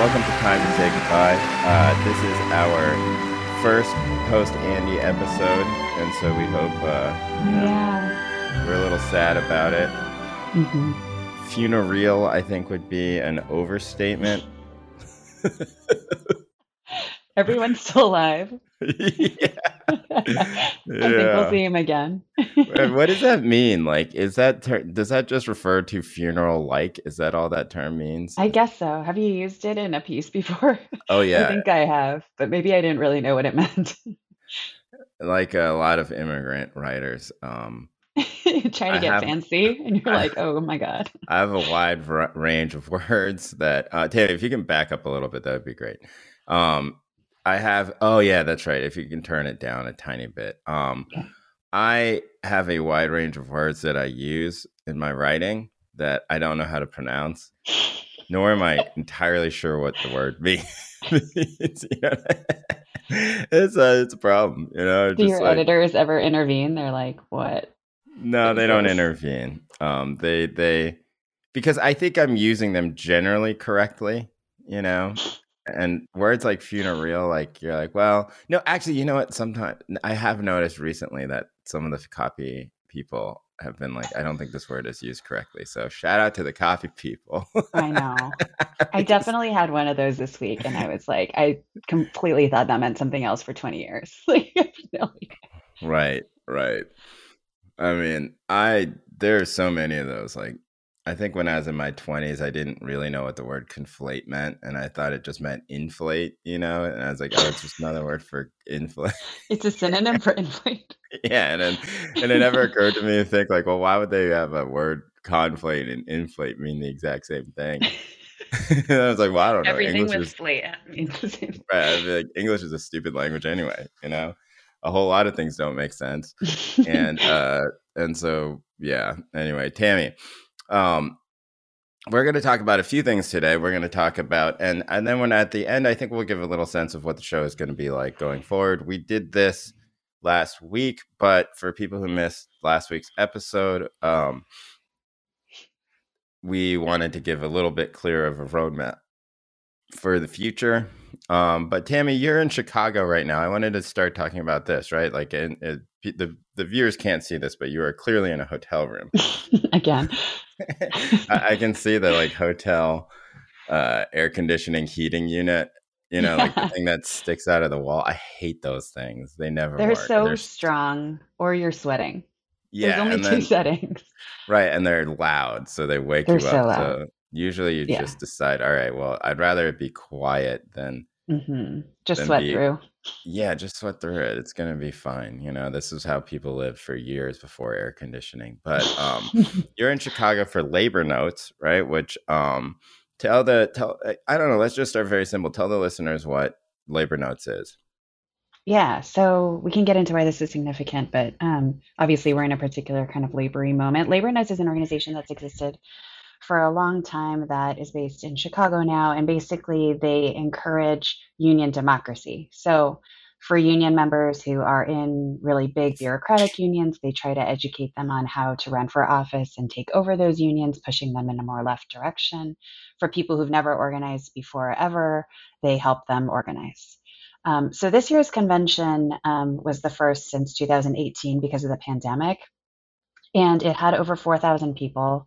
welcome to Time to Say Goodbye. Uh, this is our first post Andy episode, and so we hope uh, you know, Yeah. we're a little sad about it. hmm Funereal, I think, would be an overstatement. Everyone's still alive. yeah. I think Yeah. we'll see him again. What does that mean? Like, is that ter- does that just refer to funeral like? Is that all that term means? I guess so. Have you used it in a piece before? oh yeah, I think I have, but maybe I didn't really know what it meant. like a lot of immigrant writers. Um, You're trying I to get have- fancy, and you're I- like, "Oh my god!" I have a wide range of words that uh, Tammy, if you can back up a little bit, that would be great. Um, I have. Oh yeah, that's right. If you can turn it down a tiny bit. Um, Yeah. I have a wide range of words that I use in my writing that I don't know how to pronounce, nor am I entirely sure what the word means. You know? it's a it's a problem, you know. Do just your like- editors ever intervene? They're like, "What?" no, they don't intervene. Um, they they because I think I'm using them generally correctly, you know. And words like funereal, like you're like, well, no, actually, you know what? Sometimes I have noticed recently that some of the copy people have been like, I don't think this word is used correctly. So shout out to the copy people. I know. I definitely had one of those this week, and I was like, I completely thought that meant something else for 20 years. Like, I have no idea. Right, right. I mean, I there are so many of those. Like, I think when I was in my twenties, I didn't really know what the word conflate meant, and I thought it just meant inflate. You know, and I was like, oh, it's just another word for inflate. It's a synonym for inflate. yeah, and then and it never occurred to me to think like, well, why would they have a word conflate and inflate mean the exact same thing? I was like, well, I don't know. Everything English with is flate means the same. right. Like, English is a stupid language anyway. You know, a whole lot of things don't make sense and uh and so yeah anyway tammy um we're going to talk about a few things today we're going to talk about and and then when at the end i think we'll give a little sense of what the show is going to be like going forward we did this last week but for people who missed last week's episode um we wanted to give a little bit clearer of a roadmap for the future um, but Tammy, you're in Chicago right now. I wanted to start talking about this, right? Like, in, it, the the viewers can't see this, but you are clearly in a hotel room. Again. I, I can see the like hotel uh, air conditioning heating unit. You know, like the thing that sticks out of the wall. I hate those things. They never They're work. so They're strong, or you're sweating. yeah, There's only and two settings. right, and they're loud, so they wake They're you up. so loud. So usually you Yeah. just decide, all right, well, I'd rather it be quiet than hmm Just Then sweat be- through. Yeah, just sweat through it. It's gonna be fine. You know, this is how people lived for years before air conditioning. But um, you're in Chicago for labor notes, right? Which um, tell the tell. I don't know. Let's just start very simple. Tell the listeners what labor notes is. Yeah, so we can get into why this is significant, but um, obviously we're in a particular kind of labory moment. Labor Notes is an organization that's existed for a long time that is based in Chicago now, and basically they encourage union democracy. So for union members who are in really big bureaucratic unions, they try to educate them on how to run for office and take over those unions, pushing them in a more left direction. For people who've never organized before ever, they help them organize. Um, so this year's convention um, was the first since 2018 because of the pandemic, and it had over 4,000 people,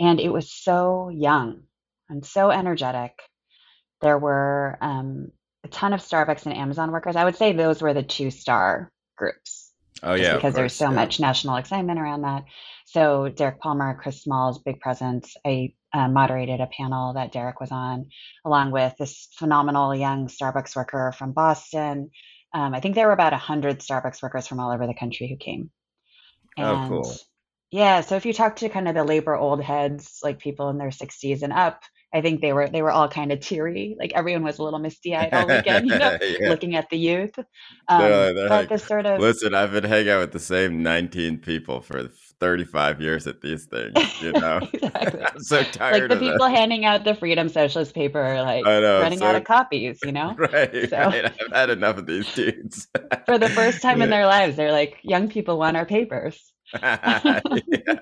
and it was so young and so energetic. There were um, a ton of Starbucks and Amazon workers. I would say those were the two star groups Oh yeah, because there's so yeah. much national excitement around that. So Derrick Palmer, Chris Smalls, big presence. I uh, moderated a panel that Derek was on, along with this phenomenal young Starbucks worker from Boston. Um, I think there were about hundred Starbucks workers from all over the country who came. Oh, cool. Yeah, so if you talk to kind of the labor old heads, like people in their 60s and up, I think they were they were all kind of teary. Like everyone was a little misty eyed all weekend, you know, Yeah. looking at the youth. Um, They're- they're but like, this sort of Listen, I've been hanging out with the same 19 people for 35 years at these things. You know, Exactly. I'm so like the people handing out the Freedom Socialist paper are like know, running so- out of copies, you know? Right, So- right. I've had enough of these dudes. For the first time in their lives, they're like, young people want our papers. Yeah.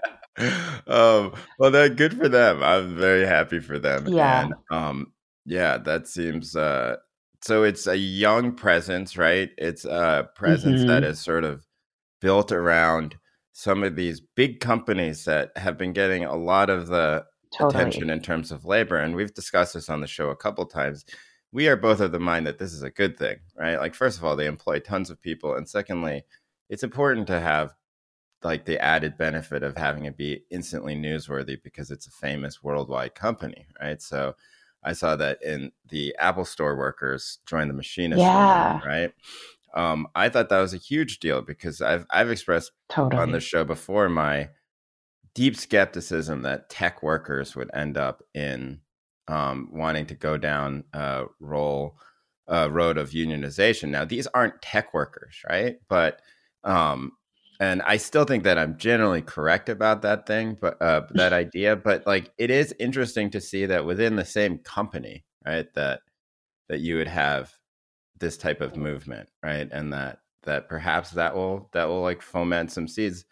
Um, well, then good for them. I'm very happy for them. Yeah. And um, Yeah, that seems uh so it's a young presence, right? It's a presence that hmm is sort of built around some of these big companies that have been getting a lot of the attention in terms of labor. And we've discussed this on the show a couple times. We are both of the mind that this is a good thing, right? Like, first of all, they employ tons of people. And secondly, it's important to have like the added benefit of having it be instantly newsworthy because it's a famous worldwide company, right? So I saw that in the Apple Store workers joined the machinist union, Yeah, right? Um, I thought that was a huge deal because I've I've expressed on the show before my deep skepticism that tech workers would end up in um, wanting to go down a role uh, road of unionization. Now, these aren't tech workers, right? But um, and I still think that I'm generally correct about that thing, but uh, that idea. But like, it is interesting to see that within the same company, right? That that you would have this type of movement, right? And that that perhaps that will that will like foment some seeds,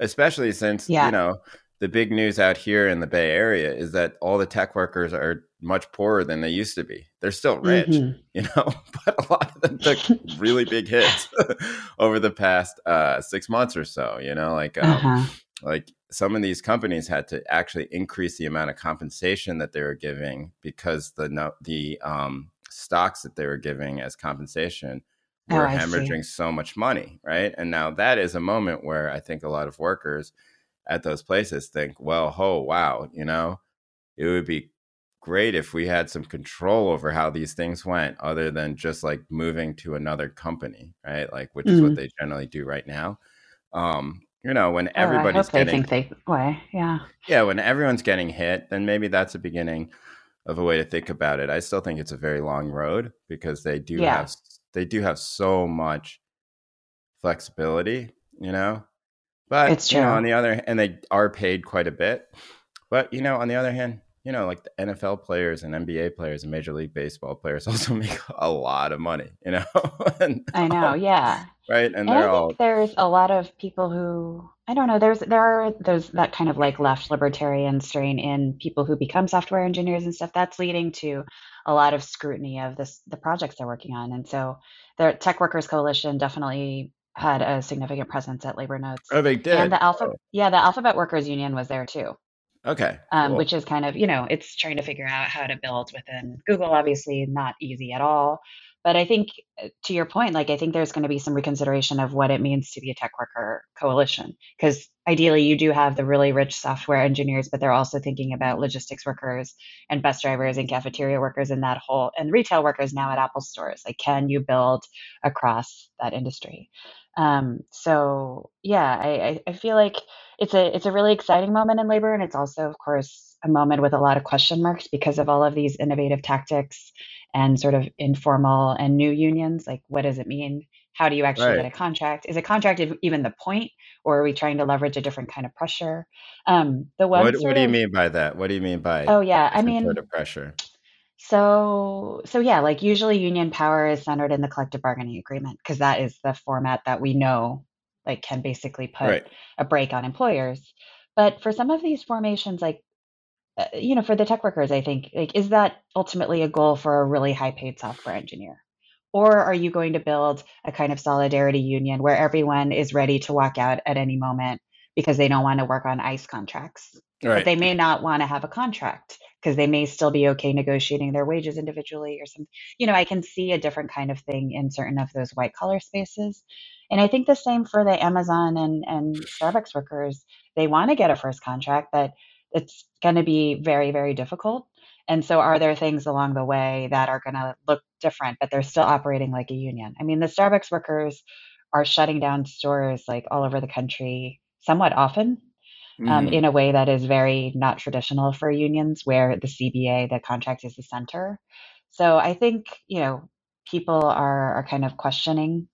especially since you know the big news out here in the Bay Area is that all the tech workers are much poorer than they used to be. They're still rich, hmm you know, but a lot of them took really big hits over the past uh, six months or so. You know, like um, Uh-huh. like some of these companies had to actually increase the amount of compensation that they were giving because the the um, stocks that they were giving as compensation Oh, were see. hemorrhaging so much money, right? And now that is a moment where I think a lot of workers at those places think, well, oh wow, you know, it would be great if we had some control over how these things went, other than just like moving to another company, right? Like which is what Mm. they generally do right now. Um, you know, when Oh, everybody's they getting think they way. Yeah. yeah, when everyone's getting hit, then maybe that's a beginning of a way to think about it. I still think it's a very long road because they do Yeah, have they do have so much flexibility, you know. But it's you know, on the other, and they are paid quite a bit. But you know, on the other hand, you know, like the NFL players and NBA players and Major League Baseball players also make a lot of money, you know, I know. Yeah. right, and And they're think all there's a lot of people who I don't know, there's there are those that kind of like left libertarian strain in people who become software engineers and stuff. That's leading to a lot of scrutiny of this the projects they're working on. And so the Tech Workers Coalition definitely had a significant presence at Labor Notes. oh, they And did. the Alpha yeah, the Alphabet Workers Union was there too. Okay, um, cool. which is kind of, you know, it's trying to figure out how to build within Google, obviously not easy at all. But I think uh, to your point, like I think there's going to be some reconsideration of what it means to be a tech worker coalition. Because ideally you do have the really rich software engineers, but they're also thinking about logistics workers and bus drivers and cafeteria workers and that whole and retail workers now at Apple stores. Like, can you build across that industry? Um, so yeah, I, I I feel like it's a it's a really exciting moment in labor, and it's also, of course, a moment with a lot of question marks because of all of these innovative tactics and sort of informal and new unions. Like, what does it mean? How do you actually get a contract? Is a contract ev- even the point, or are we trying to leverage a different kind of pressure? Um, the one What What sort do you of mean by that? What do you mean by oh yeah, I different sort mean, of pressure? So so yeah, like usually union power is centered in the collective bargaining agreement because that is the format that we know like can basically put Right. a break on employers. But for some of these formations, like uh, you know, for the tech workers, I think like is that ultimately a goal for a really high paid software engineer? Or are you going to build a kind of solidarity union where everyone is ready to walk out at any moment because they don't want to work on ICE contracts? But Right. they may not want to have a contract because they may still be okay negotiating their wages individually or some, you know, I can see a different kind of thing in certain of those white collar spaces. And I think the same for the Amazon and, and Starbucks workers. They want to get a first contract, but it's going to be very, very difficult. And so, are there things along the way that are going to look different, but they're still operating like a union? I mean, the Starbucks workers are shutting down stores like all over the country somewhat often um, hmm in a way that is very not traditional for unions, where the CBA, the contract, is the center. So I think you know people are are kind of questioning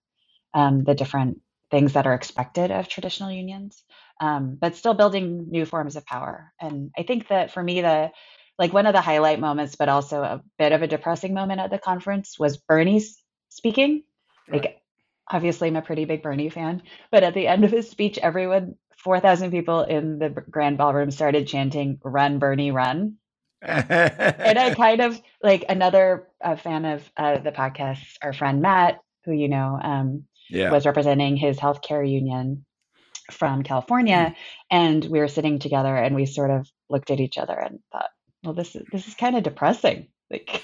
um, the different things that are expected of traditional unions, um, but still building new forms of power. And I think that for me, the like one of the highlight moments, but also a bit of a depressing moment at the conference was Bernie's speaking. Like, obviously, I'm a pretty big Bernie fan, but at the end of his speech, everyone, 4,000 people in the grand ballroom started chanting, Run, Bernie, run and I kind of like another uh, fan of uh, the podcast, our friend Matt, who you know, um, yeah. was representing his healthcare union from California, and we were sitting together, and we sort of looked at each other and thought, "Well, this is this is kind of depressing." Like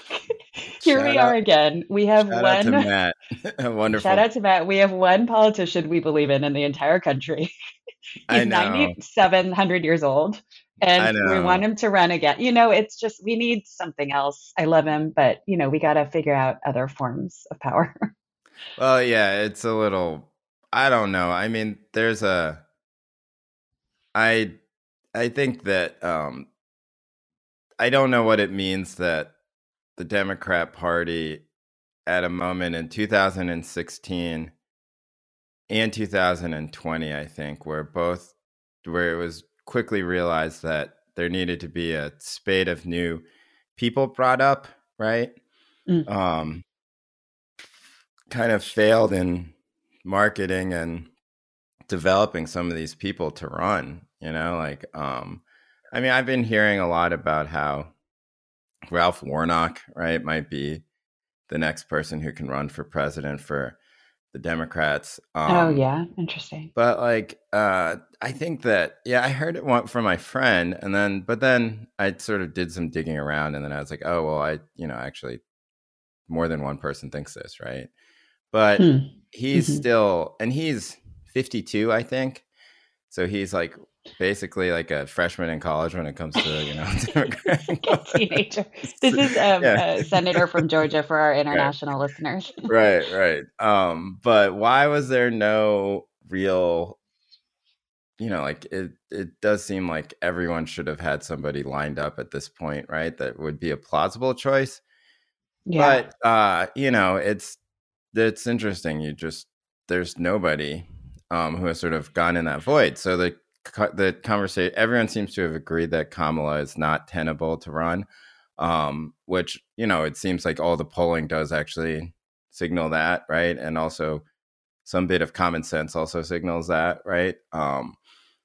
here shout we are again. We have shout one. Matt. Wonderful. Shout out to Matt. We have one politician we believe in in the entire country. He's 9,700 years old and we want him to run again. You know, it's just we need something else. I love him, but you know, we got to figure out other forms of power. well, yeah, it's a little I don't know. I mean, there's a I I think that um I don't know what it means that the Democrat Party at a moment in 2016 and 2020, I think, where both where it was quickly realized that there needed to be a spate of new people brought up, right? Mm. Um, kind of failed in marketing and developing some of these people to run, you know, like um I mean, I've been hearing a lot about how Raphael Warnock, right, might be the next person who can run for president for the Democrats. Oh, um, oh yeah, interesting. But like, uh, I think that yeah, I heard it from my friend, and then but then I sort of did some digging around, and then I was like, oh well, I you know actually more than one person thinks this, right? But hmm. he's mm-hmm. still, and he's 52, I think. So he's like basically like a freshman in college when it comes to you know teenager. This is um, yeah. a senator from Georgia for our international right. listeners. right, right. Um, but why was there no real? You know, like it. It does seem like everyone should have had somebody lined up at this point, right? That would be a plausible choice. Yeah. But uh, you know, it's it's interesting. You just there's nobody um, who has sort of gone in that void. So the the conversation, everyone seems to have agreed that Kamala is not tenable to run, um, which you know it seems like all the polling does actually signal that, right? And also some bit of common sense also signals that, right? Um,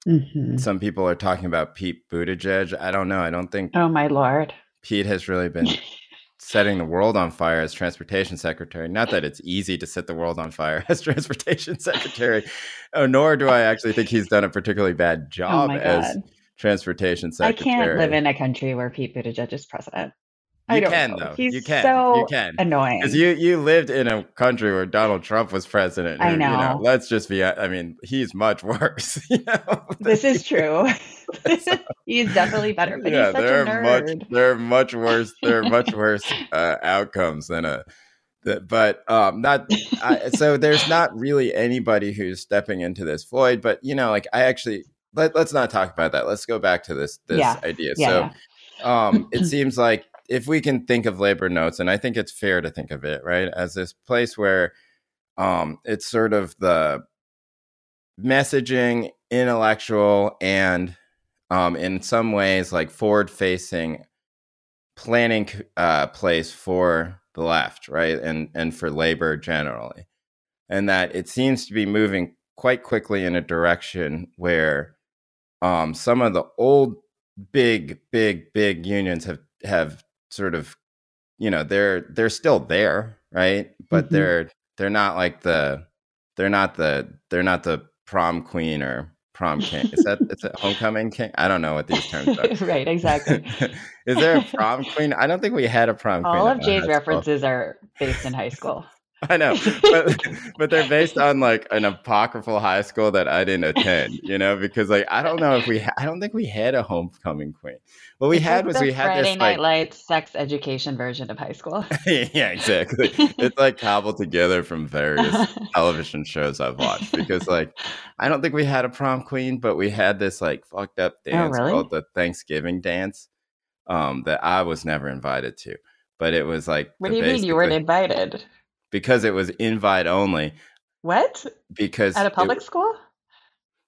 mm-hmm. Some people are talking about Pete Buttigieg. I don't know. I don't think. Oh my lord. Pete has really been setting the world on fire as transportation secretary. Not that it's easy to set the world on fire as transportation secretary, oh, nor do I actually think he's done a particularly bad oh job oh as transportation secretary. I can't live in a country where Pete Buttigieg is president. You can know. though. He's you can. So you can. Annoying. Because you you lived in a country where Donald Trump was president. I know. You know. Let's just be. I mean, he's much worse. You know? This is true. he's definitely better. But yeah, there are much. There are much worse. There are much worse uh, outcomes than a. But um, not I, so. There's not really anybody who's stepping into this void. But you know, like I actually let, us not talk about that. Let's go back to this this yeah. idea. Yeah, so. Yeah. Um, it seems like if we can think of labor notes, and I think it's fair to think of it right as this place where um, it's sort of the messaging, intellectual, and um, in some ways like forward-facing planning uh, place for the left, right, and and for labor generally, and that it seems to be moving quite quickly in a direction where um, some of the old big, big, big unions have have sort of you know they're they're still there right? But mm-hmm. they're they're not like the they're not the they're not the prom queen or prom king. Is that it's a homecoming king? I don't know what these terms are. Right exactly. Is there a prom queen? I don't think we had a prom all queen all of jay's references are based in high school I know, but, but they're based on like an apocryphal high school that I didn't attend. You know, because like I don't know if we, ha- I don't think we had a homecoming queen. What we it's had like was we had Friday this Night like Lights sex education version of high school. yeah, exactly. it's like cobbled together from various television shows I've watched. Because like I don't think we had a prom queen, but we had this like fucked up oh, dance oh, really? called the Thanksgiving dance um, that I was never invited to. But it was like what do you mean you weren't invited? Because it was invite only. What? Because at a public it, school?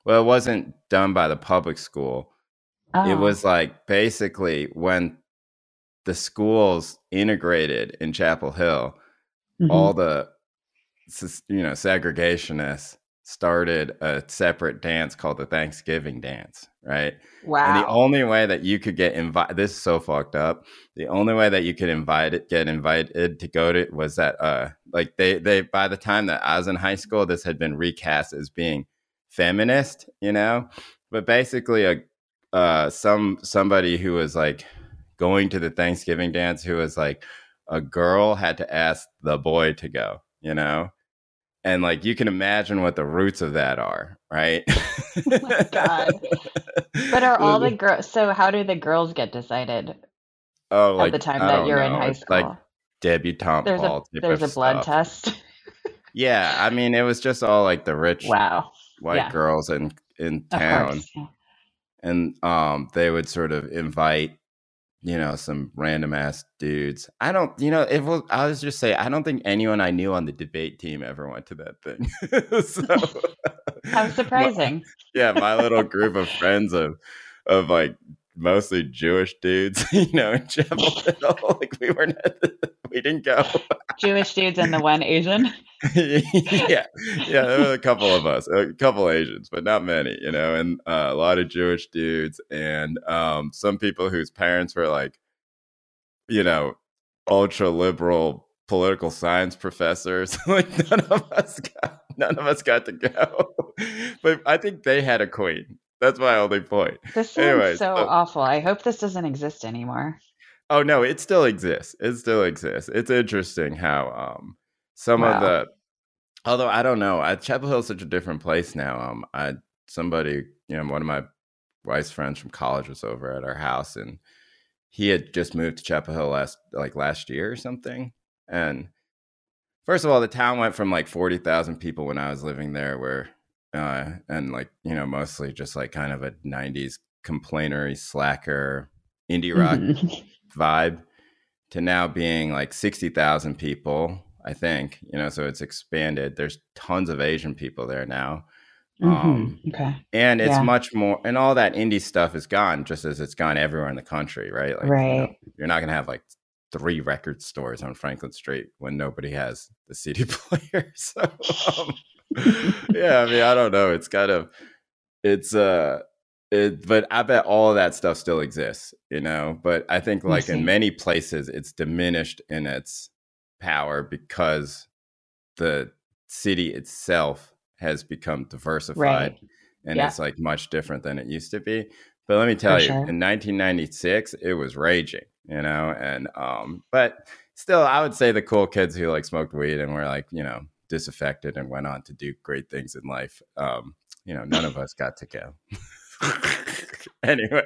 Well, it wasn't done by the public school. Oh. It was like basically when the schools integrated in Chapel Hill, mm-hmm. all the you know segregationists started a separate dance called the Thanksgiving dance, right? Wow. And the only way that you could get invited, this is so fucked up. The only way that you could invite it, get invited to go to it was that, uh, like they, they, by the time that I was in high school, this had been recast as being feminist, you know, but basically a, uh, some, somebody who was like going to the Thanksgiving dance who was like, a girl had to ask the boy to go, you know? And like you can imagine what the roots of that are right? Oh my god. But are all the girls so how do the girls get decided oh like, at the time that you're know, in high school like debutante there's a there's a blood stuff. test. Yeah i mean it was just all like the rich wow. white yeah. girls in in town. And um they would sort of invite you know some random ass dudes. I don't you know it was i was just say i don't think anyone i knew on the debate team ever went to that thing. So how surprising. my, yeah my little group of friends of of like mostly jewish dudes you know in chapel hill like we were not we didn't go. Jewish dudes and the one asian? Yeah yeah there were a couple of us a couple asians but not many you know and uh, a lot of jewish dudes and um, some people whose parents were like you know ultra liberal political science professors. Like none of us got none of us got to go. But i think they had a queen that's my only point this sounds Anyway, so so- awful i hope this doesn't exist anymore Oh no, it still exists. It still exists. It's interesting how um some of the although I don't know, I, Chapel Hill is such a different place now. Um I somebody, you know, one of my wife's friends from college was over at our house and he had just moved to Chapel Hill last like last year or something. And first of all, the town went from like 40,000 people when I was living there where uh and like, you know, mostly just like kind of a 90s complainery slacker indie rock Mhm. vibe to now being like 60,000 people, I think, you know, so it's expanded. There's tons of Asian people there now. Um, Mhm. okay and it's Yeah. much more, and all that indie stuff is gone just as it's gone everywhere in the country, right? Like, you know, Right. you're not going to have like three record stores on Franklin Street when nobody has the CD player. So, um, yeah, I mean, I don't know. It's kind of, it's, uh, it, but I bet all of that stuff still exists, you know. But I think, like in many places, it's diminished in its power because the city itself has become diversified right and Yeah. it's like much different than it used to be. But let me tell For you, sure. in 1996, it was raging, you know, and um, but still, I would say the cool kids who like smoked weed and were like, you know, disaffected and went on to do great things in life. Um, you know, none of us got to go. anyway,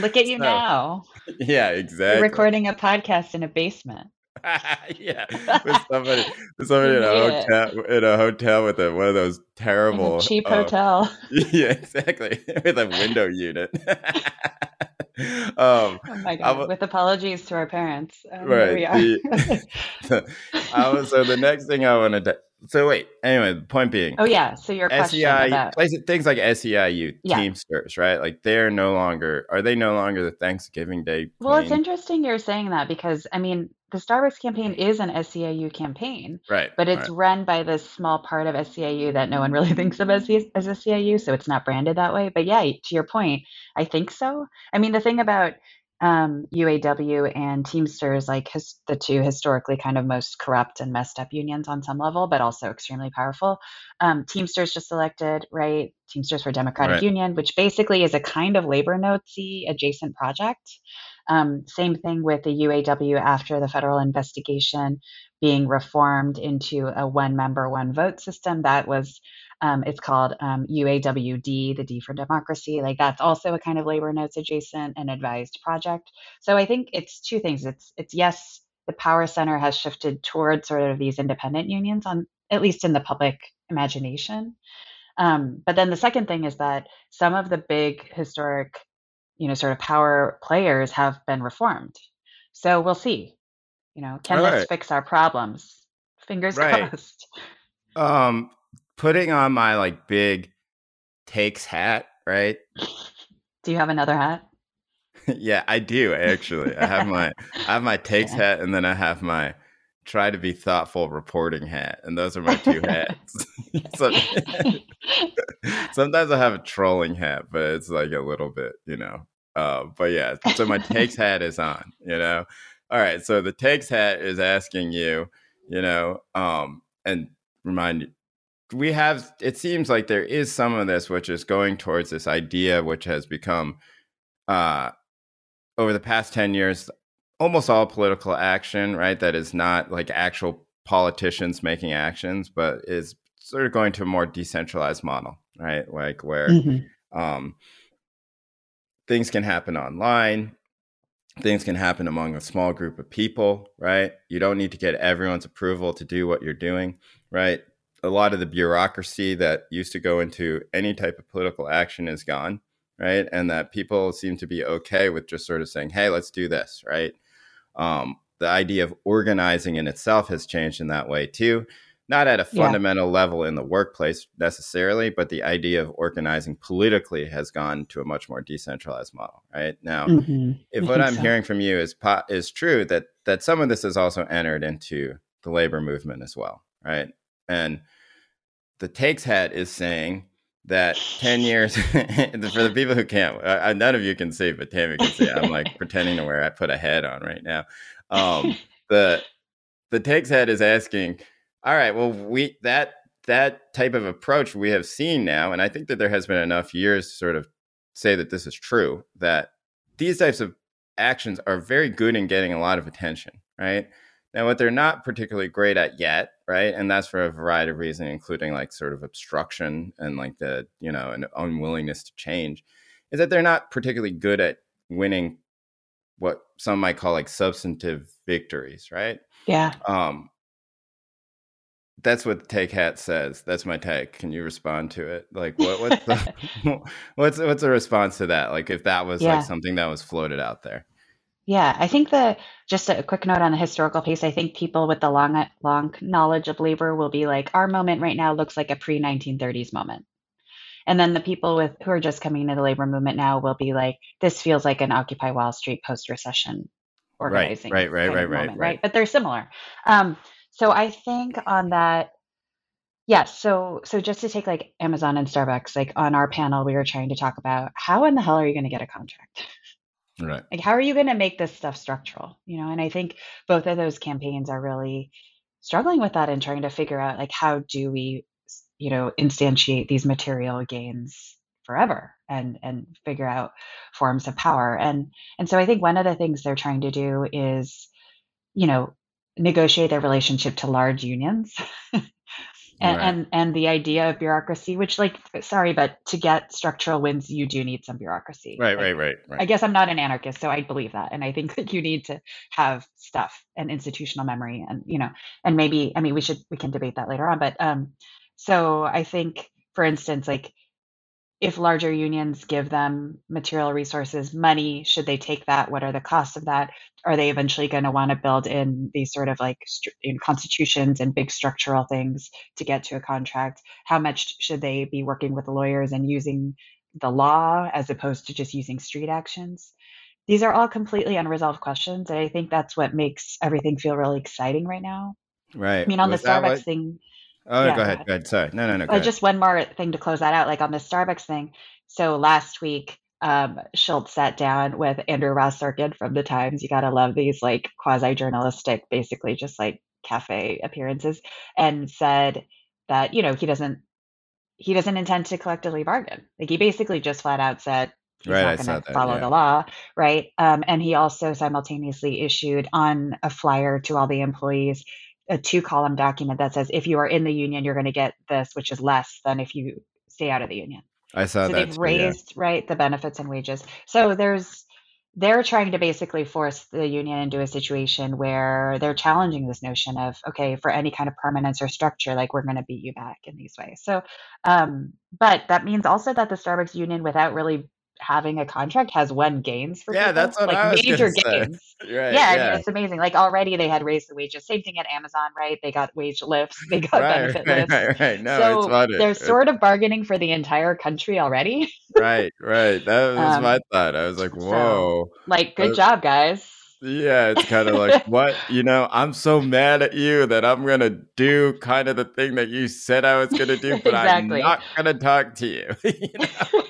look at you so, now Yeah, you're exactly. recording a podcast in a basement yeah, with somebody, with somebody in a hotel, in a hotel with a, one of those terrible cheap uh, hotel yeah, exactly. With a window unit. um, oh my god wa- with apologies to our parents um, here we right. are The, I was so the next thing I wanted to. So wait. Anyway, the point being, oh yeah so your question SEI about places, things like SEIU Yeah. Teamsters, right? Like they're no longer. Are they no longer the Thanksgiving Day? well it's interesting you're saying that because i mean the starbucks campaign is an SEIU campaign right, but it's right. run by this small part of SEIU that no one really thinks of as, as SEIU, so it's not branded that way. But yeah, to your point, I think so. I mean, the thing about um, UAW and Teamsters, like his, the two historically kind of most corrupt and messed up unions on some level, but also extremely powerful. Um, Teamsters just elected, right? Teamsters for Democratic Right. Union, which basically is a kind of labor notesy adjacent project. Um, same thing with the UAW after the federal investigation being reformed into a one member, one vote system. That was, um, it's called um, UAWD, the D for democracy. Like that's also a kind of labor notes adjacent and advised project. So I think it's two things. It's, it's yes, the power center has shifted towards sort of these independent unions on, at least in the public imagination. Um, but then the second thing is that some of the big historic, you know, sort of power players have been reformed. So we'll see. You know, can All this fix our problems? Fingers Right. crossed. Um, putting on my like big takes hat, right? Do you have another hat? yeah, I do actually. I have my I have my takes Yeah. hat, and then I have my try to be thoughtful reporting hat, and those are my two hats. sometimes I have a trolling hat, but it's like a little bit, you know. Uh, but yeah, so my takes hat is on, you know. All right, so the takes hat is asking you, you know, um, and remind you, we have. It seems like there is some of this which is going towards this idea, which has become, uh, over the past ten years, almost all political action, right? That is not like actual politicians making actions, but is sort of going to a more decentralized model, right? Like where mm-hmm. um, things can happen online, things can happen among a small group of people, right? You don't need to get everyone's approval to do what you're doing, right? A lot of the bureaucracy that used to go into any type of political action is gone, right? And that people seem to be okay with just sort of saying, hey, let's do this, right? Um, the idea of organizing in itself has changed in that way too. Not at a fundamental yeah. level in the workplace necessarily, but the idea of organizing politically has gone to a much more decentralized model. Right now, mm-hmm. if what I'm so. hearing from you is is true, that that some of this has also entered into the labor movement as well, right? And the takes hat is saying that 10 years for the people who can't uh, none of you can see but tammy can see i'm like pretending to wear i put a head on right now. Um the the takes head is asking all right well we that that type of approach we have seen now and i think that there has been enough years to sort of say that this is true that these types of actions are very good in getting a lot of attention right now, what they're not particularly great at yet, right? And that's for a variety of reasons, including like sort of obstruction and like the, you know, an unwillingness to change, is that they're not particularly good at winning what some might call like substantive victories, right? Yeah. Um, that's what take hat says. That's my take. Can you respond to it? Like what what's the, what's what's a response to that? Like if that was yeah. like something that was floated out there. Yeah, I think the just a quick note on the historical piece. I think people with the long long knowledge of labor will be like, our moment right now looks like a pre 1930s moment, and then the people with who are just coming into the labor movement now will be like, this feels like an Occupy Wall Street post recession organizing, right, right, right, right, moment, right, right, But they're similar. Um, so I think on that, yeah. So so just to take like Amazon and Starbucks, like on our panel, we were trying to talk about how in the hell are you going to get a contract? Right. Like, how are you going to make this stuff structural? You know, and I think both of those campaigns are really struggling with that and trying to figure out like how do we, you know, instantiate these material gains forever and and figure out forms of power and and so I think one of the things they're trying to do is, you know, negotiate their relationship to large unions and, right. and and the idea of bureaucracy which like sorry but to get structural wins you do need some bureaucracy. Right like, right right right. I guess i'm not an anarchist so i believe that. And i think that you need to have stuff and institutional memory and you know and maybe i mean we should we can debate that later on but um so i think for instance like if larger unions give them material resources, money, should they take that? What are the costs of that? Are they eventually going to want to build in these sort of like know, constitutions and big structural things to get to a contract? How much should they be working with lawyers and using the law as opposed to just using street actions? These are all completely unresolved questions. And I think that's what makes everything feel really exciting right now. Right. I mean, on Was the Starbucks what... thing, Oh, yeah, go, ahead, go ahead. Sorry. No, no, no. Uh, just one more thing to close that out, like on the Starbucks thing. So last week, um, Schultz sat down with Andrew Ross Sorkin from the Times. You gotta love these like quasi journalistic, basically just like cafe appearances, and said that you know he doesn't he doesn't intend to collectively bargain. Like he basically just flat out said he's right, not going to follow yeah. the law, right? Um, and he also simultaneously issued on a flyer to all the employees a two column document that says if you are in the union, you're going to get this, which is less than if you stay out of the union. I saw so that. They've too, raised yeah. right the benefits and wages. So there's they're trying to basically force the union into a situation where they're challenging this notion of okay for any kind of permanence or structure like we're going to beat you back in these ways so um, but that means also that the starbucks union without really having a contract has won gains for yeah people. that's what like I was major gains right, yeah, yeah. it's amazing like already they had raised the wages same thing at amazon right they got wage lifts they got right, benefit right, lifts right, right. no so it's funny. they're it's... sort of bargaining for the entire country already right right that was um, my thought i was like whoa so, like good uh, job guys Yeah, it's kind of like what you know. I'm so mad at you that I'm gonna do kind of the thing that you said I was gonna do, but exactly. I'm not gonna talk to you. you know?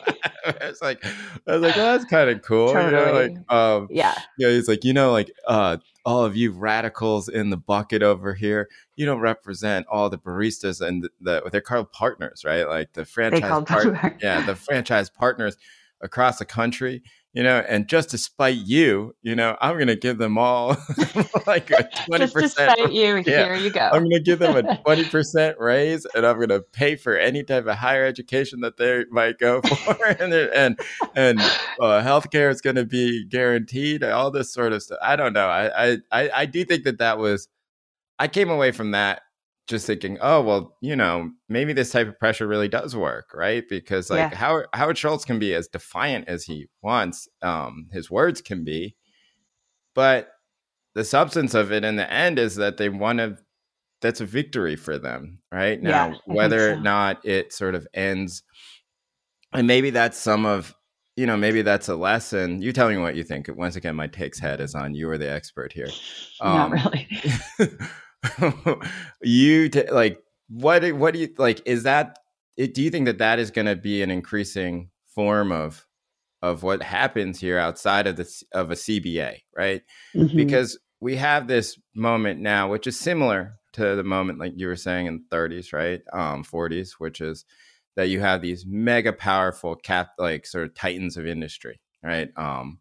it's like I was like, oh, that's kind of cool. Totally. You know, like um, yeah, yeah. He's like, you know, like uh, all of you radicals in the bucket over here, you don't represent all the baristas and the, the they're called partners, right? Like the franchise, part- yeah, the franchise partners across the country you know, and just to spite you, you know, I'm going to give them all like a 20%. just to spite you, yeah, here you go. I'm going to give them a 20% raise and I'm going to pay for any type of higher education that they might go for. and, and, and uh, healthcare is going to be guaranteed, all this sort of stuff. I don't know. I, I, I do think that that was, I came away from that just thinking, oh well, you know, maybe this type of pressure really does work, right? Because like yeah. Howard, Howard Schultz can be as defiant as he wants, um, his words can be, but the substance of it in the end is that they want to. That's a victory for them, right? Now, yeah, whether so. or not it sort of ends, and maybe that's some of you know, maybe that's a lesson. You tell me what you think. Once again, my takes head is on. You are the expert here. Um, Not really. you t- like what? What do you like? Is that? It, do you think that that is going to be an increasing form of of what happens here outside of the of a CBA, right? Mm-hmm. Because we have this moment now, which is similar to the moment, like you were saying, in 30s, right? Um, 40s, which is that you have these mega powerful cap, like sort of titans of industry, right? Um,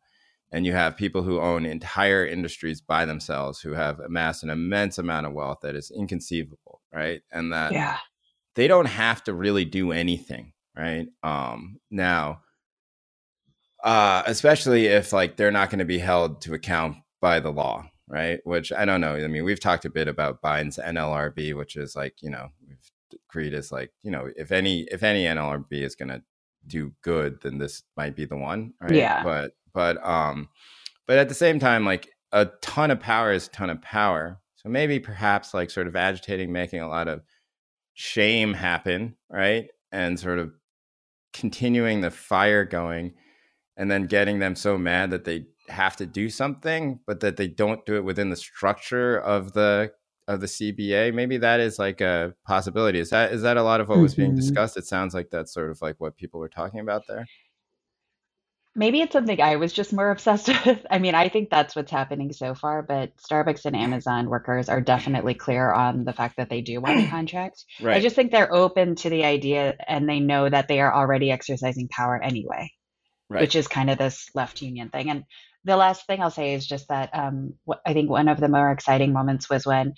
and you have people who own entire industries by themselves who have amassed an immense amount of wealth that is inconceivable right? And that yeah. they don't have to really do anything right? Um now uh especially if like they're not going to be held to account by the law right? Which i don't know i mean we've talked a bit about biden's nlrb which is like you know we've agreed is like you know if any if any nlrb is going to do good then this might be the one right? Yeah. But but um, but at the same time, like a ton of power is a ton of power. So maybe perhaps like sort of agitating, making a lot of shame happen, right? And sort of continuing the fire going and then getting them so mad that they have to do something, but that they don't do it within the structure of the of the CBA. Maybe that is like a possibility. Is that is that a lot of what was being mm-hmm. discussed? It sounds like that's sort of like what people were talking about there. Maybe it's something I was just more obsessed with. I mean, I think that's what's happening so far, but Starbucks and Amazon workers are definitely clear on the fact that they do want a contract. Right. I just think they're open to the idea and they know that they are already exercising power anyway, right. which is kind of this left union thing. And the last thing I'll say is just that um, I think one of the more exciting moments was when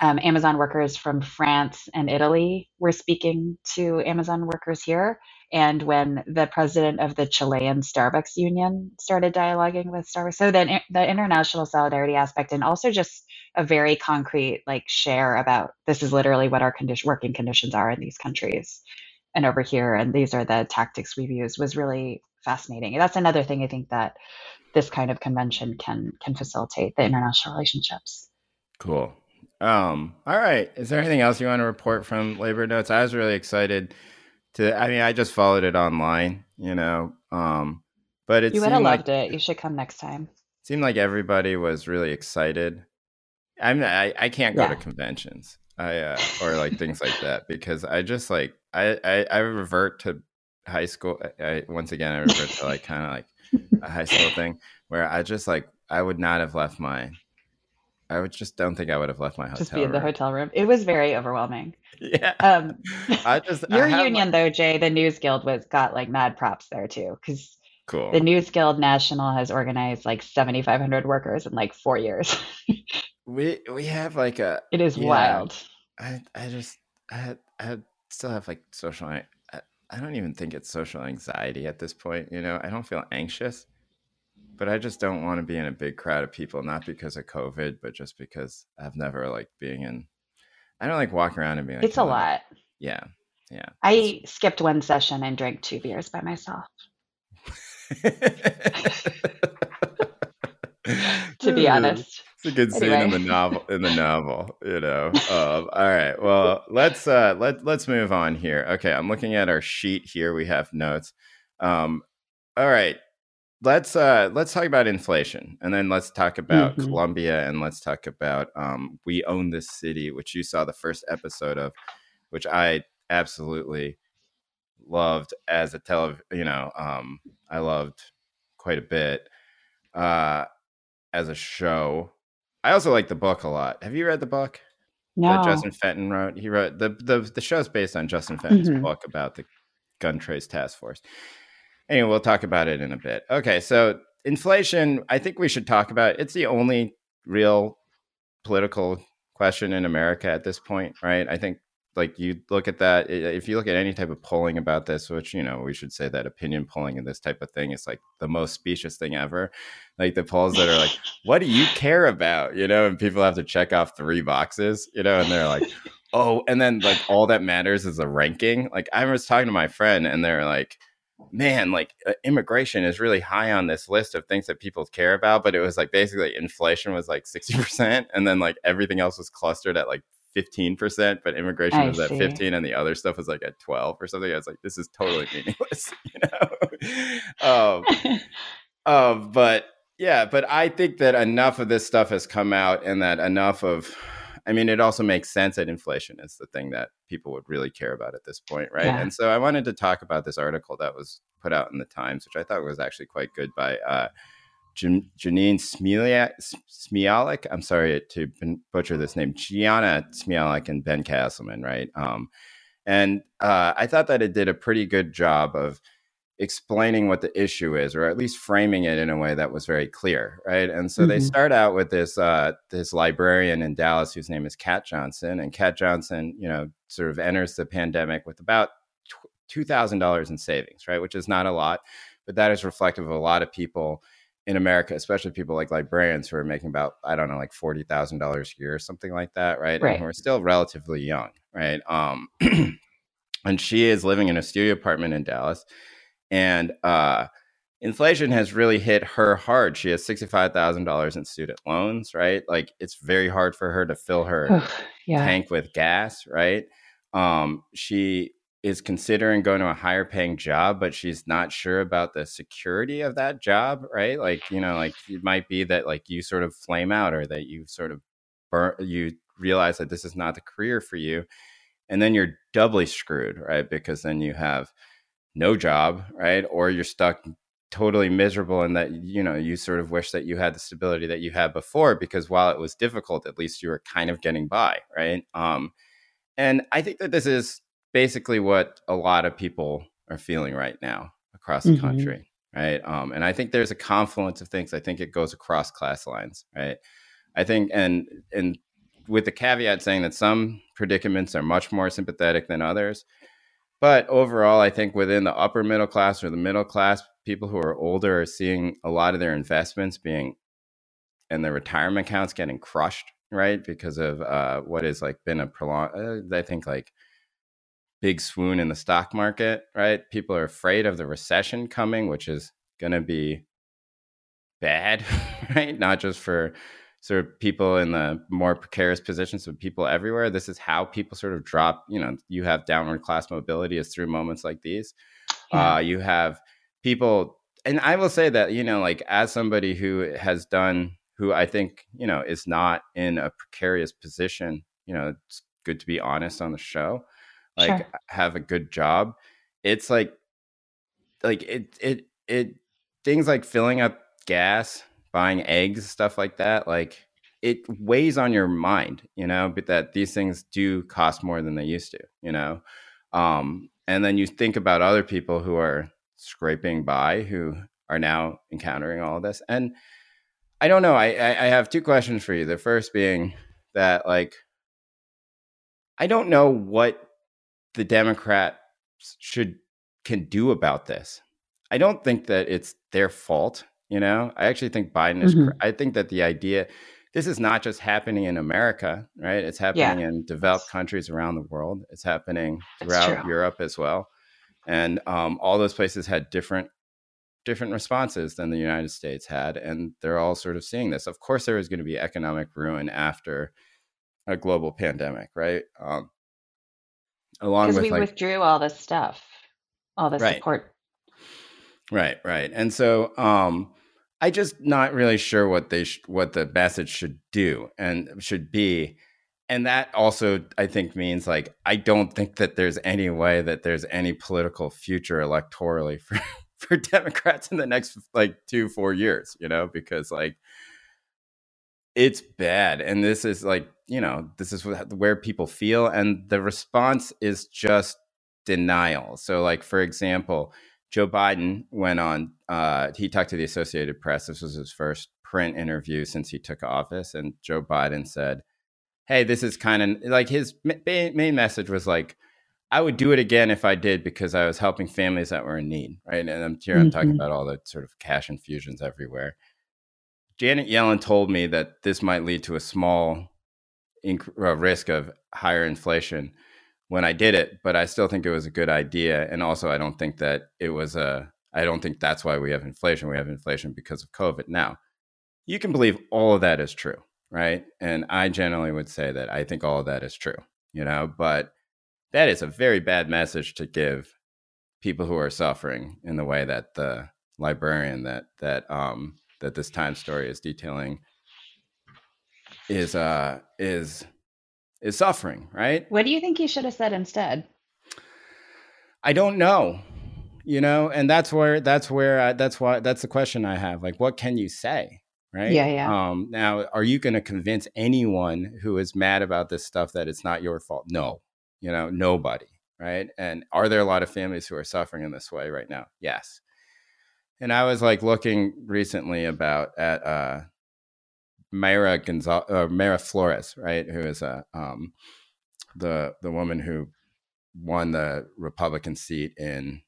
um, Amazon workers from France and Italy were speaking to Amazon workers here and when the president of the Chilean Starbucks Union started dialoguing with Starbucks. So then the international solidarity aspect, and also just a very concrete like share about this is literally what our condition working conditions are in these countries and over here, and these are the tactics we've used was really fascinating. That's another thing I think that this kind of convention can can facilitate the international relationships. Cool. Um, all right. Is there anything else you want to report from labor notes? I was really excited to I mean I just followed it online, you know. Um but it You would have loved like, it. You should come next time. Seemed like everybody was really excited. I'm I, I can't go yeah. to conventions. I uh, or like things like that because I just like I I, I revert to high school. I, once again I revert to like kind of like a high school thing where I just like I would not have left my I would just don't think I would have left my hotel. Just be in the hotel room. It was very overwhelming. Yeah. Um, I just your I union my... though, Jay, the News Guild was got like mad props there too, because cool. The News Guild National has organized like seventy five hundred workers in like four years. we we have like a. It is wild. I I just I I still have like social. I, I don't even think it's social anxiety at this point. You know, I don't feel anxious but I just don't want to be in a big crowd of people, not because of COVID, but just because I've never like being in. I don't like walking around and being. Like, it's a lot. Yeah, yeah. I skipped one session and drank two beers by myself. to be honest. It's a good scene anyway. in the novel. In the novel, you know. Um, all right. Well, let's uh, let let's move on here. Okay, I'm looking at our sheet here. We have notes. Um, all right let's uh let's talk about inflation and then let's talk about Mhm. Colombia and let's talk about um We Own This City, which you saw the first episode of, which I absolutely loved as a tele you know, um I loved quite a bit uh as a show. I also like the book a lot. Have you read the book that No. Justin Fenton wrote? He wrote the the the show's based on Justin Fenton's Mhm. book about the gun trace task force. Anyway, we'll talk about it in a bit. Okay, so inflation, I think we should talk about. It's the only real political question in America at this point, right? I think like you look at that if you look at any type of polling about this which you know we should say that opinion polling and this type of thing is like the most specious thing ever like the polls that are like what do you care about you know and people have to check off three boxes you know and they're like oh and then like all that matters is a ranking like i was talking to my friend and they're like man like uh, immigration is really high on this list of things that people care about but it was like basically inflation was like 60% and then like everything else was clustered at like 15% but immigration I was at 15 and the other stuff was like at 12 or something. I was like this is totally meaningless you know? Um um, but yeah, but I think that enough of this stuff has come out, and that enough of, I mean, it also makes sense that inflation is the thing that people would really care about at this point, right? Yeah. And so I wanted to talk about this article that was put out in the Times, which I thought was actually quite good by uh, Jan- Janine Smialek. I'm sorry to butcher this name, Jeanna Smialek and Ben Casselman, right? Um, and uh, I thought that it did a pretty good job of explaining what the issue is, or at least framing it in a way that was very clear, right? And so they Mhm. start out with this uh, this librarian in Dallas whose name is Kat Johnson, and Kat Johnson, you know, sort of enters the pandemic with about two thousand dollars in savings, right? Which is not a lot, but that is reflective of a lot of people in America, especially people like librarians who are making about I don't know, like forty thousand dollars a year or something like that, right? Right. And who are still relatively young, right? Um, and she is living in a studio apartment in Dallas and uh, inflation has really hit her hard. She has sixty five thousand dollars in student loans, right? Like it's very hard for her to fill her Oof, yeah. tank with gas, right? Um, she is considering going to a higher paying job, but she's not sure about the security of that job, right? Like you know, like it might be that like you sort of flame out or that you sort of burn, you realize that this is not the career for you, and then you're doubly screwed, right? Because then you have no job, right? Or you're stuck totally miserable and that you know you sort of wish that you had the stability that you had before because while it was difficult at least you were kind of getting by right um and i think that this is basically what a lot of people are feeling right now across the Mhm. country right um and i think there's a confluence of things i think it goes across class lines right i think and and with the caveat saying that some predicaments are much more sympathetic than others but overall, I think within the upper middle class or the middle class, people who are older are seeing a lot of their investments being and their retirement accounts getting crushed, right? Because of uh, has like been a prolonged, uh, I think like big swoon in the stock market, right? People are afraid of the recession coming, which is going to be bad, right? Not just for sort of people in the more precarious positions, but people everywhere. This is how people sort of drop. You know, you have downward class mobility is through moments like these. Yeah. Uh, you have people, and I will say that you know, like as somebody who has done, who I think you know is not in a precarious position. You know, it's good to be honest on the show. Like, Sure. have a good job. It's like, like it, it, it. Things like filling up gas, buying eggs, stuff like that. Like, it weighs on your mind, you know, but that these things do cost more than they used to, you know. Um, and then you think about other people who are scraping by, who are now encountering all of this. And I don't know. I, I, I have two questions for you. The first being that, like, I don't know what the Democrats should can do about this. I don't think that it's their fault. You know, I actually think Biden is. Mhm. I think that the idea this is not just happening in America, right? It's happening in developed countries around the world. It's happening throughout. Europe as well, and um, all those places had different different responses than the United States had, and they're all sort of seeing this. Of course, there is going to be economic ruin after a global pandemic, right? Um, along with we like withdrew all this stuff, all the Right. support. Right, right. And so um I just not really sure what they sh- what the message should do and uh, should be. And that also I think means like I don't think that there's any way that there's any political future electorally for for Democrats in the next like 2 4 years, you know, because like it's bad and this is like, you know, this is where people feel and the response is just denial. So like for example, Joe Biden went on, uh, he talked to the Associated Press. This was his first print interview since he took office. And Joe Biden said, Hey, this is kind of like his main message was like, I would do it again if I did because I was helping families that were in need. Right. And I'm here, I'm mm-hmm. talking about all the sort of cash infusions everywhere. Janet Yellen told me that this might lead to a small inc- risk of higher inflation when I did it, but I still think it was a good idea. And also, I don't think that it was a, I don't think that's why we have inflation. We have inflation because of COVID. Now, you can believe all of that is true, right? And I generally would say that I think all of that is true, you know, but that is a very bad message to give people who are suffering in the way that the librarian that, that, um, that this time story is detailing is, uh, is, is suffering, right? What do you think he should have said instead? I don't know. You know, and that's where that's where I, that's why that's the question I have. Like, what can you say, right? Yeah, yeah. Um, now, are you going to convince anyone who is mad about this stuff that it's not your fault? No, you know, nobody, right? And are there a lot of families who are suffering in this way right now? Yes. And I was like looking recently about at uh, Mayra Gonzalez, uh, Mayra Flores, right, who is a um, the the woman who won the Republican seat in